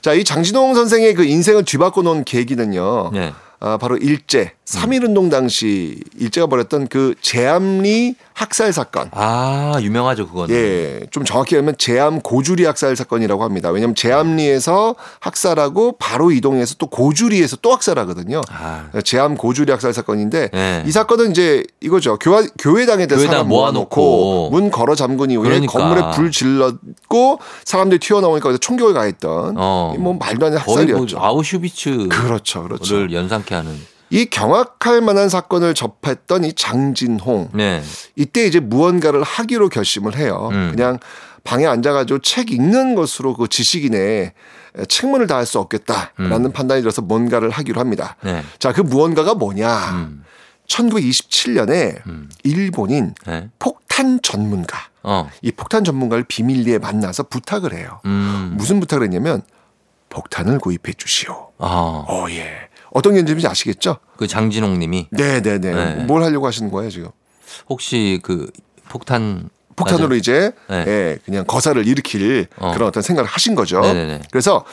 자, 이 장진홍 선생의 그 인생을 뒤바꿔 놓은 계기는요. 네. 아, 바로 일제, 3.1운동 당시 일제가 벌였던 그 제암리 학살 사건. 아, 유명하죠, 그거는. 예, 좀 정확히 하면 제암 고주리 학살 사건이라고 합니다. 왜냐하면 제암리에서 학살하고 바로 이동해서 또 고주리에서 또 학살하거든요. 아, 제암 고주리 학살 사건인데 네. 이 사건은 이제 이거죠. 교회, 교회당에다 교회당 사람 모아놓고. 모아놓고 문 걸어 잠근 이후에 그러니까. 건물에 불 질렀고 사람들이 튀어나오니까 총격을 가했던 어. 뭐 말도 안 되는 뭐 학살이었죠. 아우슈비츠를 그렇죠, 그렇죠. 연상케 하는. 이 경악할 만한 사건을 접했던 이 장진홍 네. 이때 이제 무언가를 하기로 결심을 해요. 음. 그냥 방에 앉아가지고 책 읽는 것으로 그 지식인의 책문을 다할 수 없겠다라는 음. 판단이 들어서 뭔가를 하기로 합니다. 네. 자, 그 무언가가 뭐냐? 음. 1927년에 음. 일본인 네. 폭탄 전문가, 어. 이 폭탄 전문가를 비밀리에 만나서 부탁을 해요. 음. 무슨 부탁을 했냐면 폭탄을 구입해 주시오. 아. 어, 예. 어떤 견제인지 아시겠죠? 그 장진홍 님이 네네네. 네. 뭘 하려고 하시는 거예요, 지금? 혹시 그 폭탄 폭탄으로 맞아요. 이제 네. 예, 그냥 거사를 일으킬 어. 그런 어떤 생각을 하신 거죠. 네네네. 그래서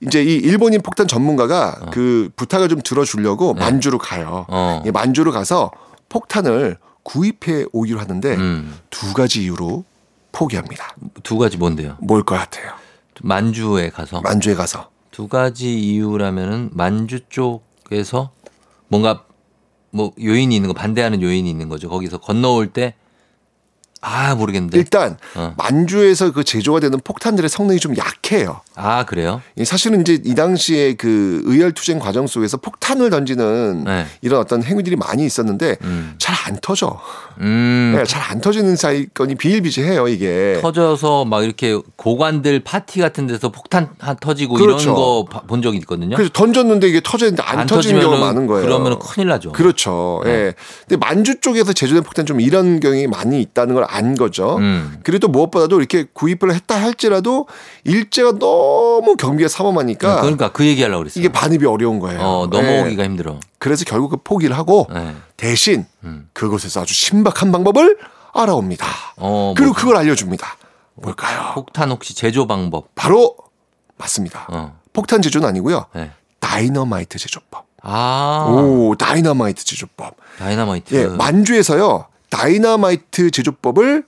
이제 이 일본인 폭탄 전문가가 그 부탁을 좀 들어주려고 네. 만주로 가요. 어. 이 만주로 가서 폭탄을 구입해 오기로 하는데 음. 두 가지 이유로 포기합니다. 두 가지 뭔데요? 뭘 것 같아요? 만주에 가서 만주에 가서 두 가지 이유라면은 만주 쪽에서 뭔가 뭐 요인이 있는 거 반대하는 요인이 있는 거죠. 거기서 건너올 때 아 모르겠는데. 일단 어. 만주에서 그 제조가 되는 폭탄들의 성능이 좀 약해요. 아 그래요? 이 사실은 이제 이 당시에 그 의열 투쟁 과정 속에서 폭탄을 던지는 네. 이런 어떤 행위들이 많이 있었는데 음. 잘안 터져. 음. 네, 잘안 터지는 사건이 비일비재해요 이게. 터져서 막 이렇게 고관들 파티 같은 데서 폭탄 하- 터지고 그렇죠. 이런 거 본 적이 있거든요. 그래서 던졌는데 이게 터졌는데 안, 터지는 경우가 많은 거예요. 그러면 큰일 나죠. 그렇죠. 네. 예. 근데 만주 쪽에서 제조된 폭탄 좀 이런 경향이 많이 있다는 걸안 거죠. 음. 그리고 또 무엇보다도 이렇게 구입을 했다 할지라도 일제가 너무 경비가 삼엄하니까 그러니까 그 얘기하려고 그랬어요. 이게 반입이 어려운 거예요. 어, 넘어오기가 힘들어. 그래서 결국 그 포기를 하고 네. 대신 음. 그곳에서 아주 신박한 방법을 알아옵니다. 어, 그리고 뭐, 그걸 알려줍니다. 뭘까요? 폭탄 혹시 제조 방법. 바로 맞습니다. 어. 폭탄 제조는 아니고요. 네. 다이너마이트 제조법. 아. 오, 다이너마이트 제조법. 다이나마이트. 예, 만주에서요. 다이너마이트 제조법을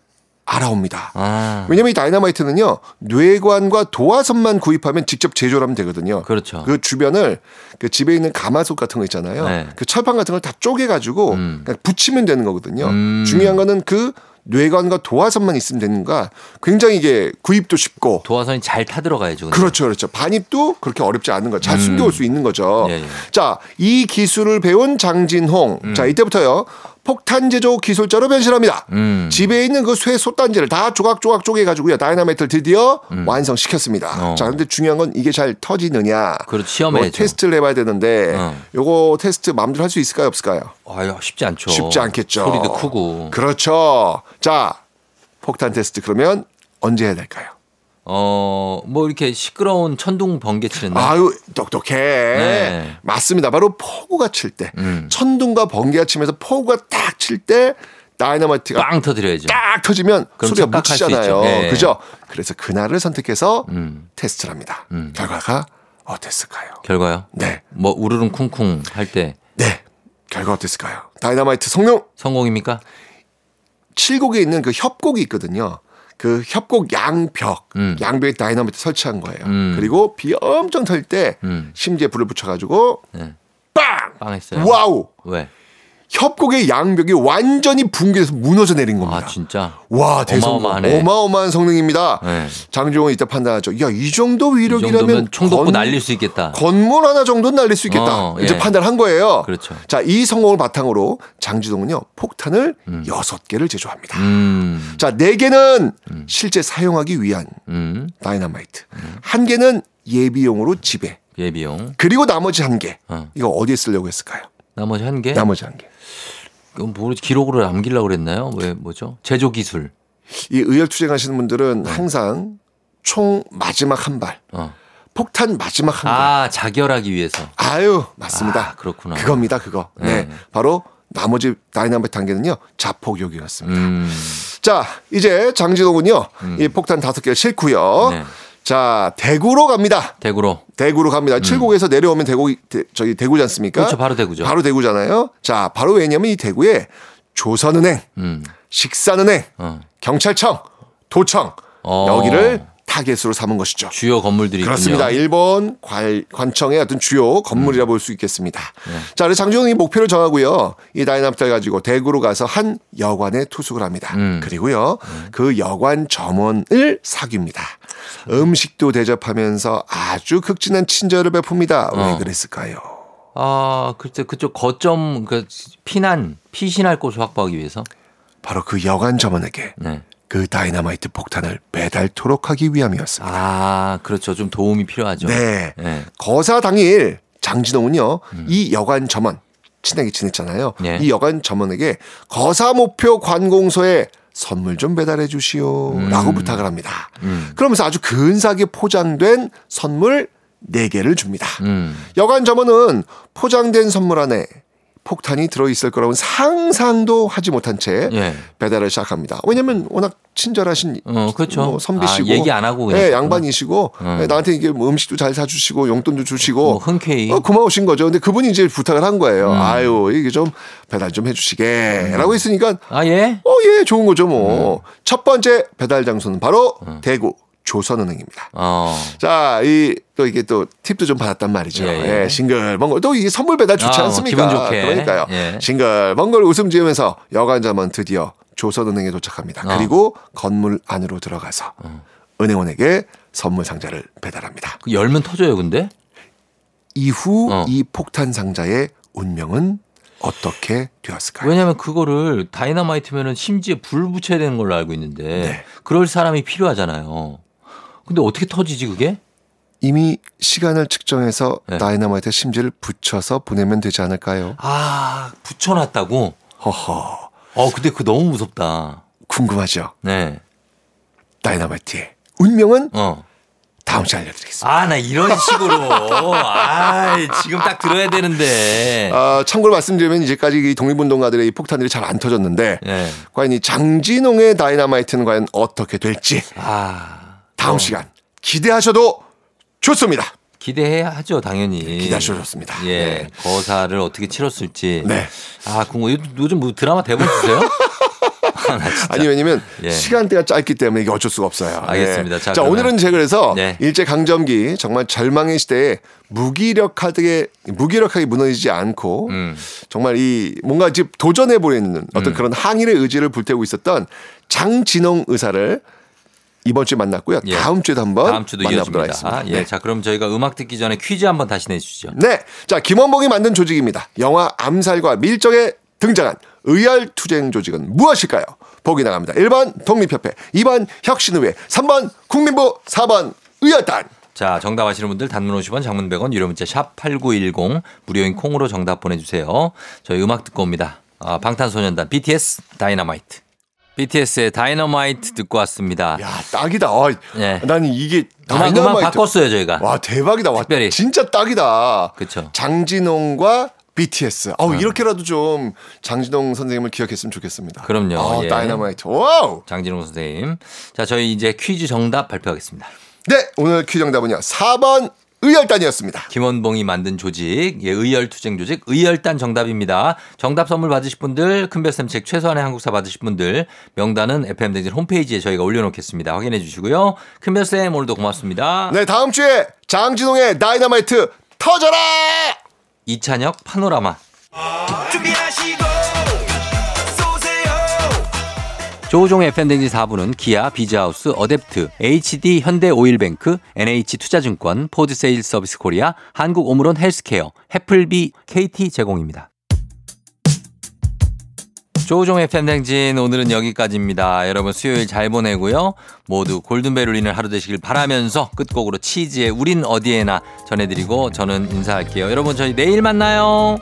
알아옵니다. 아. 왜냐면 이 다이너마이트는요. 뇌관과 도화선만 구입하면 직접 제조를 하면 되거든요. 그렇죠. 그 주변을 그 집에 있는 가마솥 같은 거 있잖아요. 네. 그 철판 같은 걸 다 쪼개 가지고 음. 그냥 붙이면 되는 거거든요. 음. 중요한 거는 그 뇌관과 도화선만 있으면 되는가. 굉장히 이게 구입도 쉽고 도화선이 잘 타들어가야죠. 근데. 그렇죠, 그렇죠. 반입도 그렇게 어렵지 않은 거. 잘 음. 숨겨올 수 있는 거죠. 예, 예. 자, 이 기술을 배운 장진홍. 음. 자, 이때부터요. 폭탄 제조 기술자로 변신합니다. 음. 집에 있는 그 쇠 솥단지를 다 조각조각 쪼개가지고요. 다이나마이트를 드디어 음. 완성시켰습니다. 어. 자, 근데 중요한 건 이게 잘 터지느냐. 그렇죠. 요거 테스트를 해봐야 되는데 어. 요거 테스트 마음대로 할 수 있을까요? 없을까요? 아유, 쉽지 않죠. 쉽지 않겠죠. 소리도 크고. 그렇죠. 자, 폭탄 테스트 그러면 언제 해야 될까요? 어, 뭐 이렇게 시끄러운 천둥 번개 치는데. 아유, 똑똑해. 네. 맞습니다. 바로 폭우가 칠 때. 음. 천둥과 번개가 치면서 폭우가 딱 칠 때 다이너마이트가 빵 터뜨려야죠. 딱 터지면 소리가 묻히잖아요. 네. 그죠? 그래서 그날을 선택해서 음. 테스트를 합니다. 음. 결과가 어땠을까요? 결과요? 네. 뭐 우르릉 쿵쿵 할 때 네. 결과 어땠을까요? 다이너마이트 성능 성공입니까? 칠곡에 있는 그 협곡이 있거든요. 그 협곡 양벽, 음. 양벽에 다이너마이트 설치한 거예요. 음. 그리고 비 엄청 털때 음. 심지에 불을 붙여가지고 네. 빵! 빵 했어요. wow! 왜? 협곡의 양벽이 완전히 붕괴돼서 무너져 내린 겁니다. 아, 진짜. 와, 대성공. 어마어마하네. 어마어마한 성능입니다. 네. 장진홍은 이때 판단하죠. 야, 이 정도 이 위력이라면 정도면 총독부 건- 날릴 수 있겠다. 건물 하나 정도는 날릴 수 있겠다. 어, 이제 예. 판단한 거예요. 그렇죠. 자, 이 성공을 바탕으로 장진홍은요, 폭탄을 여섯 개를 제조합니다. 음. 자, 네 개는 실제 사용하기 위한 음. 다이너마이트. 한 개는 예비용으로 집에. 예비용. 그리고 나머지 한 개. 어. 이거 어디에 쓰려고 했을까요? 나머지 한 개. 나머지 한 개. 그럼 뭐 기록으로 남기려고 그랬나요? 왜 뭐죠? 제조 기술. 이 의열 투쟁하시는 분들은 항상 총 마지막 한 발, 어. 폭탄 마지막 한 발. 아, 자결하기 위해서. 아유, 맞습니다. 아, 그렇구나. 그겁니다, 그거. 네. 네. 바로 나머지 다이나마이트 한 개는요, 자폭용이었습니다. 음. 자, 이제 장진홍은요, 이 폭탄 다섯 개를 싣고요. 네. 자, 대구로 갑니다. 대구로. 대구로 갑니다. 칠곡에서 내려오면 대구, 대, 저기 대구지 않습니까? 음. 그렇죠. 바로 대구죠. 바로 대구잖아요. 자, 바로 왜냐면 이 대구에 조선은행, 음. 식산은행, 어. 경찰청, 도청, 어. 여기를 타겟으로 삼은 것이죠. 주요 건물들이 그렇습니다. 있군요. 일본 관, 관청의 어떤 주요 건물이라 볼수 있겠습니다. 네. 자, 그래서 장진홍이 목표를 정하고요. 이 다이나마이트를 가지고 대구로 가서 한 여관에 투숙을 합니다. 음. 그리고요. 그 여관 점원을 사귑니다. 음식도 대접하면서 아주 극진한 친절을 베풉니다. 왜 어. 그랬을까요? 아, 글쎄 그쪽 거점 그 피난 피신할 곳을 확보하기 위해서. 바로 그 여관 점원에게 네. 그 다이나마이트 폭탄을 배달토록 하기 위함이었습니다. 아, 그렇죠. 좀 도움이 필요하죠. 네. 네. 거사 당일 장진홍은요 이 여관 점원 친하게 지냈잖아요. 음. 네. 이 여관 점원에게 거사 목표 관공서에 선물 좀 배달해 주시오라고 음. 부탁을 합니다. 음. 그러면서 아주 근사하게 포장된 선물 4개를 줍니다. 음. 여관 점원은 포장된 선물 안에 폭탄이 들어있을 거라고는 상상도 하지 못한 채 예. 배달을 시작합니다. 왜냐면 워낙 친절하신 어, 그렇죠. 뭐 선비시고 아, 얘기 안 하고 네. 양반이시고 음. 네, 나한테 이게 뭐 음식도 잘 사주시고 용돈도 주시고 뭐 흔쾌히. 어, 고마우신 거죠. 근데 그분이 이제 부탁을 한 거예요. 음. 아유 이게 좀 배달 좀 해주시게라고 했으니까 아, 예? 어예 좋은 거죠 뭐. 음. 첫 번째 배달 장소는 바로 대구 조선은행입니다. 어. 자, 이 또 이게 또 팁도 좀 받았단 말이죠. 예, 예. 예, 싱글벙글 또 이게 선물 배달 좋지 아, 뭐 않습니까? 기분 좋게. 그러니까요. 예. 싱글벙글 웃음 지으면서 여관자만 드디어 조선은행에 도착합니다. 어. 그리고 건물 안으로 들어가서 은행원에게 선물 상자를 배달합니다. 그 열면 터져요, 근데? 이후 어. 이 폭탄 상자의 운명은 어떻게 되었을까요? 왜냐면 그거를 다이너마이트면은 심지어 불 붙여야 되는 걸로 알고 있는데 네. 그럴 사람이 필요하잖아요. 근데 어떻게 터지지 그게? 이미 시간을 측정해서 네. 다이너마이트 심지를 붙여서 보내면 되지 않을까요? 아, 붙여놨다고? 허허. 어, 근데 그거 너무 무섭다. 궁금하죠? 네. 다이너마이트의 운명은 어. 다음 시간에 알려드리겠습니다. 아, 나 이런 식으로. 아, 지금 딱 들어야 되는데. 아, 참고로 말씀드리면 이제까지 이 독립운동가들의 이 폭탄들이 잘 안 터졌는데 네. 과연 이 장진홍의 다이너마이트는 과연 어떻게 될지 아. 다음 어. 시간 기대하셔도 좋습니다. 기대해야죠, 당연히. 기대하셔도 좋습니다. 예. 네. 거사를 어떻게 치렀을지. 네. 아, 궁금. 요즘- 요즘 뭐 드라마 대본 쓰세요? 아. 아니 왜냐면 예. 시간대가 짧기 때문에 이게 어쩔 수가 없어요. 알겠습니다. 예. 자, 자, 오늘은 제가 그래서 네. 일제 강점기 정말 절망의 시대에 무기력하게 무기력하게 무너지지 않고 음. 정말 이 뭔가 집 도전해 보이는 어떤 그런 항일의 의지를 불태우고 있었던 장진홍 의사를 이번 주에 만났고요. 예. 다음 주에도 한번 다음 주도 만나보도록 이어집니다. 하겠습니다. 예. 네. 자, 그럼 저희가 음악 듣기 전에 퀴즈 한번 다시 내주시죠. 네. 자, 김원봉이 만든 조직입니다. 영화 암살과 밀정의 등장한 의열투쟁 조직은 무엇일까요? 보기 나갑니다. 1번 독립협회, 2번 혁신의회, 3번 국민부, 4번 의열단. 자, 정답 아시는 분들 단문 50원, 장문 100원, 유료 문자 샵 8910 무료인 콩으로 정답 보내 주세요. 저희 음악 듣고 옵니다. 아, 방탄소년단 BTS 다이너마이트. BTS의 다이너마이트 듣고 왔습니다. 야, 딱이다. 와, 네. 나는 이게 음악 음악. 바꿨어요 저희가. 와, 대박이다. 와, 특별히. 진짜 딱이다. 그렇죠. 장진홍과 BTS. 아우, 이렇게라도 좀 장진홍 선생님을 기억했으면 좋겠습니다. 그럼요. 아, 예. 다이너마이트. wow! 장진홍 선생님. 자, 저희 이제 퀴즈 정답 발표하겠습니다. 네, 오늘 퀴즈 정답은요. 4번 의열단이었습니다. 김원봉이 만든 조직, 예, 의열투쟁 조직, 의열단 정답입니다. 정답 선물 받으실 분들, 큰별쌤 책 최소한의 한국사 받으실 분들, 명단은 FM댕진 홈페이지에 저희가 올려놓겠습니다. 확인해 주시고요. 큰별쌤 오늘도 고맙습니다. 네, 다음 주에 장진홍의 다이너마이트 터져라! 이찬혁 파노라마. 조우종의 FM댕진 4부는 기아, 비즈하우스, 어댑트, HD 현대오일뱅크, NH투자증권, 포드세일 서비스 코리아, 한국 오므론 헬스케어, 해플비, KT 제공입니다. 조우종 FM댕진 오늘은 여기까지입니다. 여러분 수요일 잘 보내고요. 모두 골든벨 울리는 하루 되시길 바라면서 끝곡으로 치즈의 우린 어디에나 전해드리고 저는 인사할게요. 여러분 저희 내일 만나요.